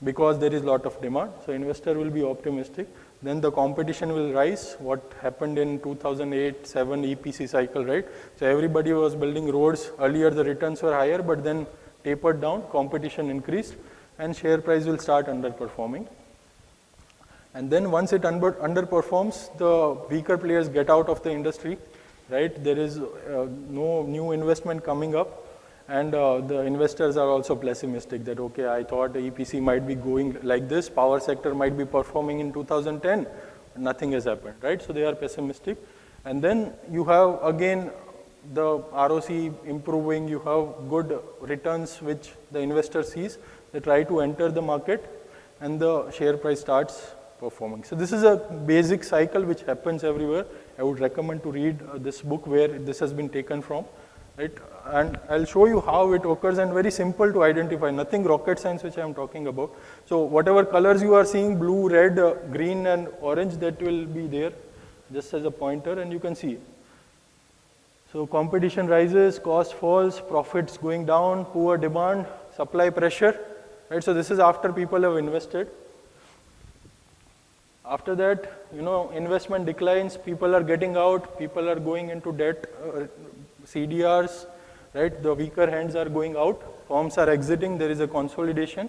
because there is lot of demand. So investor will be optimistic. Then the competition will rise. What happened in 2008, 7 EPC cycle, right? So everybody was building roads. Earlier the returns were higher, but then tapered down, competition increased, and share price will start underperforming. And then once it under, underperforms, the weaker players get out of the industry, right? There is uh, no new investment coming up, and uh, the investors are also pessimistic that, okay, I thought EPC might be going like this, power sector might be performing in 2010, nothing has happened, right? So they are pessimistic. And then you have again the ROC improving, you have good returns which the investor sees, they try to enter the market, and the share price starts performing. So this is a basic cycle which happens everywhere. I would recommend to read uh, this book where this has been taken from, right? And I'll show you how it occurs and very simple to identify, nothing rocket science which I'm talking about. So whatever colors you are seeing, blue, red, uh, green and orange, that will be there just as a pointer and you can see. So competition rises, cost falls, profits going down, poor demand, supply pressure, right? So this is after people have invested. After that, you know, investment declines, people are getting out, people are going into debt, uh, CDRs, right? The weaker hands are going out, firms are exiting, there is a consolidation,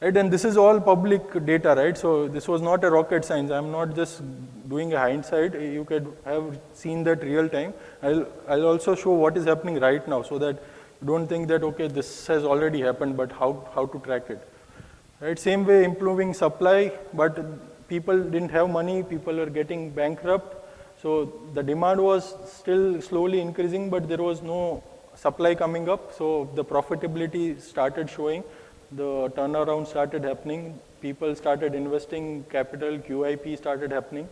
right? And this is all public data, right? So this was not a rocket science. I'm not just doing a hindsight. You could have seen that real time. I'll, I'll also show what is happening right now so that you don't think that, okay, this has already happened, but how, how to track it. Right? Same way, improving supply, but people didn't have money, people were getting bankrupt. So the demand was still slowly increasing, but there was no supply coming up. So the profitability started showing, the turnaround started happening, people started investing capital, QIP started happening.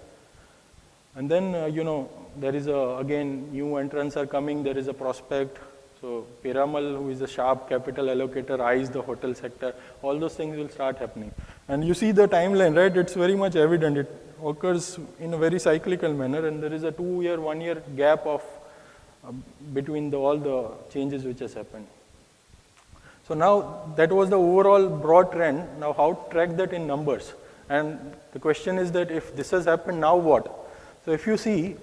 And then, uh, you know, there is a, again, new entrants are coming, there is a prospect. So Piramal, who is a sharp capital allocator, eyes the hotel sector. All those things will start happening. And you see the timeline, right? It's very much evident. It occurs in a very cyclical manner, and there is a two-year, one-year gap of uh, between the, all the changes which has happened. So now that was the overall broad trend. Now how to track that in numbers? And the question is that if this has happened, now what? So if you see,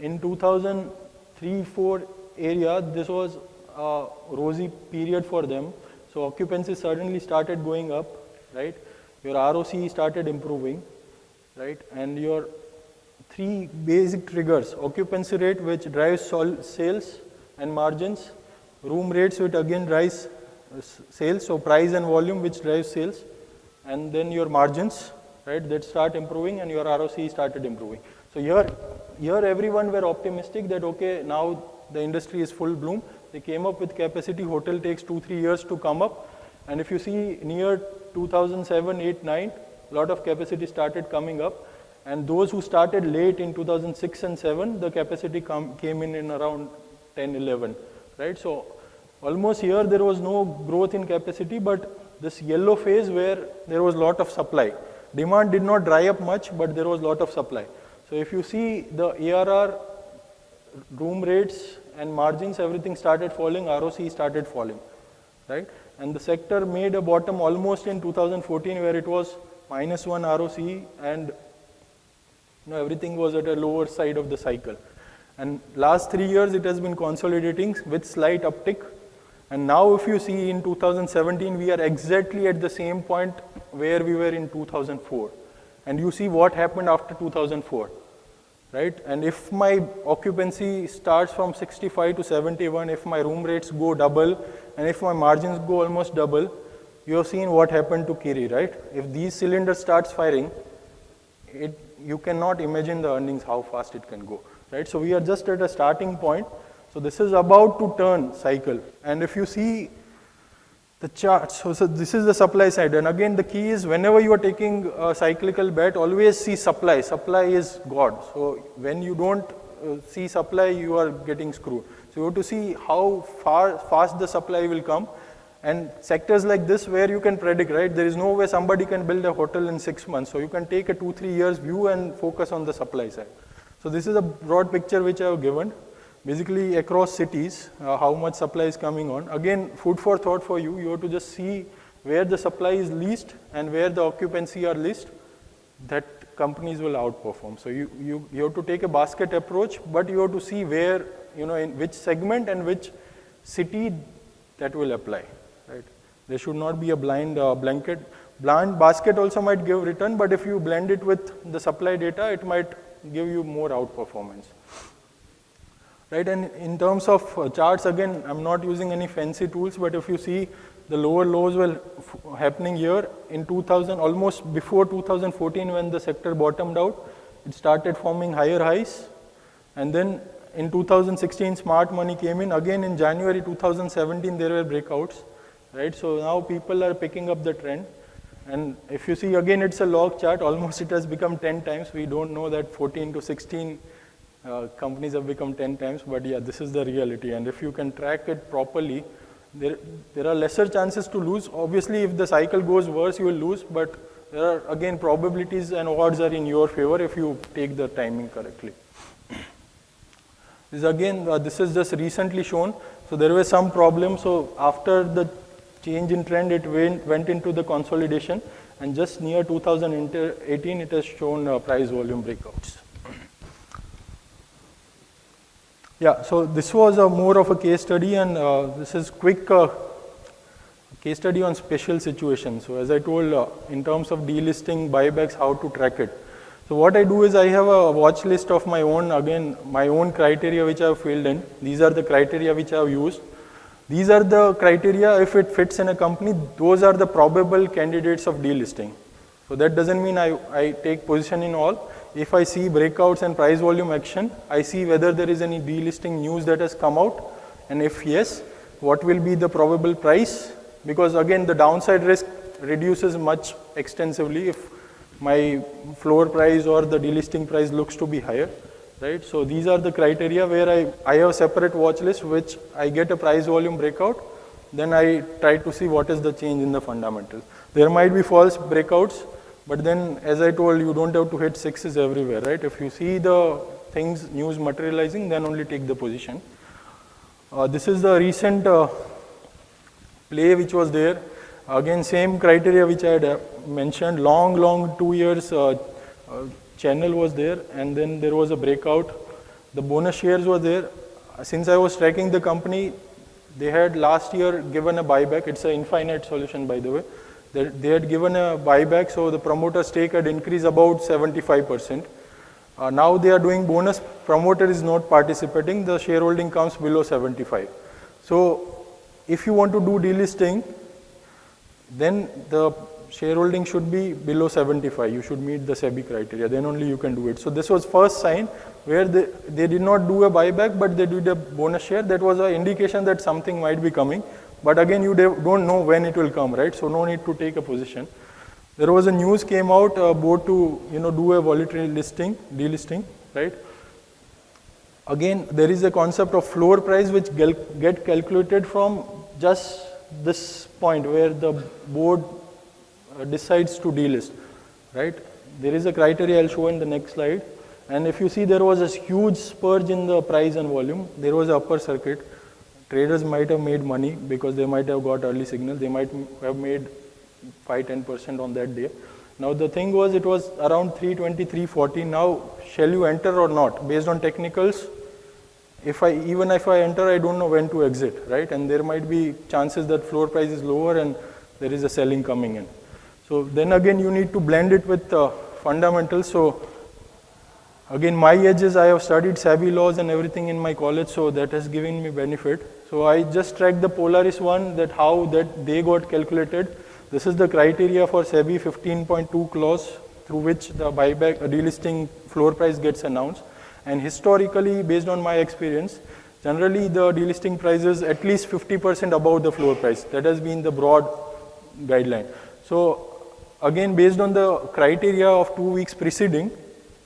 in 2003-4 area, this was a rosy period for them. So occupancy suddenly started going up, right? Your ROC started improving, right? And your three basic triggers, occupancy rate which drives sales and margins, room rates which again drives uh, sales, so price and volume which drives sales, and then your margins, right, that start improving and your ROC started improving. So here, here everyone were optimistic that okay, now the industry is full bloom. They came up with capacity, hotel takes two, three years to come up. And if you see near 2007, 8, 9, a lot of capacity started coming up. And those who started late in 2006 and 7, the capacity come, came in in around 10, 11, right? So almost here there was no growth in capacity, but this yellow phase where there was lot of supply. Demand did not dry up much, but there was lot of supply. So if you see the ARR, room rates and margins, everything started falling, ROC started falling, right? And the sector made a bottom almost in 2014 where it was minus one ROC and you know, everything was at a lower side of the cycle. And last three years it has been consolidating with slight uptick. And now if you see in 2017, we are exactly at the same point where we were in 2004. And you see what happened after 2004, right? And if my occupancy starts from 65 to 71, if my room rates go double, and if my margins go almost double, you have seen what happened to Kiri, right? If these cylinders starts firing, it, you cannot imagine the earnings, how fast it can go, right? So we are just at a starting point. So this is about to turn cycle. And if you see the chart, so, so this is the supply side. And again, the key is whenever you are taking a cyclical bet, always see supply. Supply is God. So when you don't uh, see supply, you are getting screwed. So you have to see how far fast the supply will come. And sectors like this where you can predict, right? There is no way somebody can build a hotel in six months. So you can take a two, three years view and focus on the supply side. So this is a broad picture which I have given. Basically across cities, uh, how much supply is coming on. Again, food for thought for you. You have to just see where the supply is least and where the occupancy are least. That companies will outperform. So you, you, you have to take a basket approach, but you have to see where, you know, in which segment and which city that will apply. Right? There should not be a blind uh, blanket. Blind basket also might give return, but if you blend it with the supply data, it might give you more outperformance. Right, and in terms of uh, charts, again, I'm not using any fancy tools, but if you see the lower lows were happening here in 2000, almost before 2014 when the sector bottomed out, it started forming higher highs. And then in 2016, smart money came in. Again, in January 2017, there were breakouts, right? So now people are picking up the trend. And if you see again, it's a log chart. Almost it has become 10 times. We don't know that 14 to 16 uh, companies have become 10 times, but yeah, this is the reality. And if you can track it properly, there, there are lesser chances to lose. Obviously, if the cycle goes worse, you will lose, but there are again probabilities and odds are in your favor if you take the timing correctly. This again, uh, this is just recently shown. So there was some problem. So after the change in trend, it went, went into the consolidation, and just near 2018, it has shown uh, price volume breakouts. Yeah, so this was a more of a case study, and uh, this is quick uh, case study on special situations. So as I told, uh, in terms of delisting, buybacks, how to track it. So what I do is I have a watch list of my own, again, my own criteria which I have filled in. These are the criteria which I have used. These are the criteria, if it fits in a company, those are the probable candidates of delisting. So that doesn't mean I, I take position in all. If I see breakouts and price volume action, I see whether there is any delisting news that has come out, and if yes, what will be the probable price? Because again, the downside risk reduces much extensively if my floor price or the delisting price looks to be higher, right? So these are the criteria where I, I have a separate watch list which I get a price volume breakout, then I try to see what is the change in the fundamental. There might be false breakouts, but then as I told you, don't have to hit sixes everywhere, right? If you see the things, news materializing, then only take the position. Uh, this is the recent uh, play which was there. Again, same criteria which I had uh, mentioned, long, long two years uh, uh, channel was there and then there was a breakout. The bonus shares were there. Since I was tracking the company, they had last year given a buyback. It's an infinite solution, by the way. They, they had given a buyback, so the promoter stake had increased about 75%. Uh, now they are doing bonus. Promoter is not participating. The shareholding comes below 75. So if you want to do delisting, then the shareholding should be below 75. You should meet the SEBI criteria. Then only you can do it. So this was first sign where they, they did not do a buyback, but they did a bonus share. That was an indication that something might be coming. But again, you don't know when it will come, right? So no need to take a position. There was a news came out uh, board to you know do a voluntary listing, delisting, right? Again, there is a concept of floor price which get calculated from just this point where the board uh, decides to delist, right? There is a criteria I'll show in the next slide. And if you see there was a huge spurge in the price and volume, there was an upper circuit. Traders might have made money because they might have got early signal. They might have made 5 10% on that day. Now the thing was it was around 320, 340. Now shall you enter or not? Based on technicals, if I even if I enter, I don't know when to exit, right? And there might be chances that floor price is lower and there is a selling coming in. So then again, you need to blend it with uh, fundamentals. So again, my edge is I have studied SEBI laws and everything in my college, so that has given me benefit. So I just tracked the Polaris one that how that they got calculated. This is the criteria for SEBI 15.2 clause through which the buyback uh, delisting floor price gets announced. And historically, based on my experience, generally the delisting price is at least 50% above the floor price. That has been the broad guideline. So again, based on the criteria of two weeks preceding,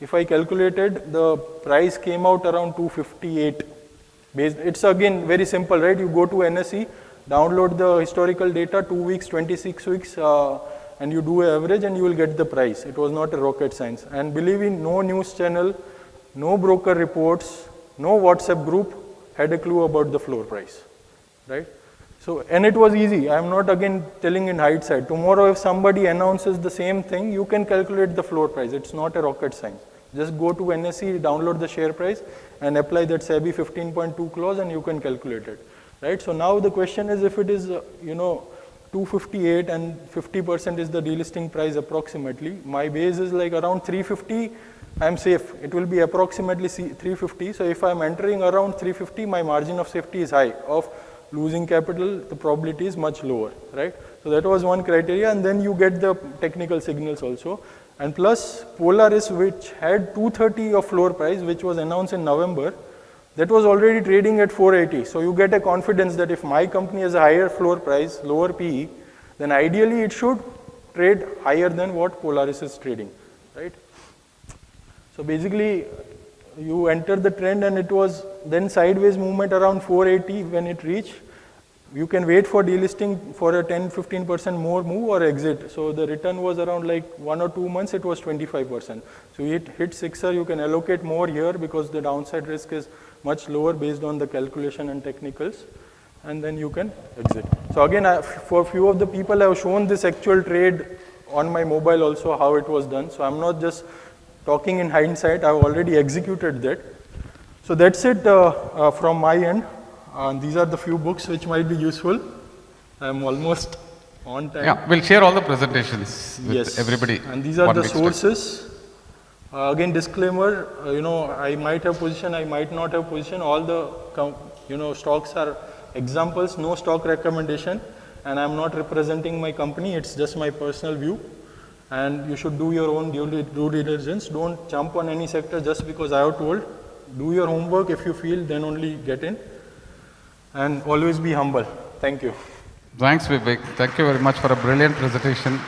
if I calculated, the price came out around 258. It's again very simple, right? You go to NSE, download the historical data, two weeks, 26 weeks, uh, and you do an average and you will get the price. It was not a rocket science. And believe me, no news channel, no broker reports, no WhatsApp group had a clue about the floor price, right? So, and it was easy. I am not again telling in hindsight. Tomorrow, if somebody announces the same thing, you can calculate the floor price. It's not a rocket science. Just go to NSE, download the share price, and apply that SEBI 15.2 clause, and you can calculate it, right? So now the question is, if it is, uh, you know, 258 and 50% is the delisting price approximately. My base is like around 350. I'm safe. It will be approximately 350. So if I'm entering around 350, my margin of safety is high. Of losing capital, the probability is much lower, right? So that was one criteria, and then you get the technical signals also. And plus, Polaris, which had 230 of floor price, which was announced in November, that was already trading at 480. So you get a confidence that if my company has a higher floor price, lower PE, then ideally it should trade higher than what Polaris is trading, right? So basically, you enter the trend and it was then sideways movement around 480 when it reached. You can wait for delisting for a 10 15% more move or exit. So the return was around like one or two months, it was 25%. So it hit sixer, you can allocate more here because the downside risk is much lower based on the calculation and technicals. And then you can exit. So again, I, for a few of the people, I have shown this actual trade on my mobile also how it was done. So I'm not just talking in hindsight, I've already executed that. So that's it uh, uh, from my end. Uh, these are the few books which might be useful. I'm almost on time. Yeah, we'll share all the presentations with yes. everybody. And these are the sources. Uh, again, disclaimer, uh, you know, I might have position, I might not have position. All the, you know, stocks are examples, no stock recommendation. And I'm not representing my company, it's just my personal view. And you should do your own due, due diligence. Don't jump on any sector just because I have told. Do your homework. If you feel, then only get in. And always be humble. Thank you. Thanks, Vivek. Thank you very much for a brilliant presentation.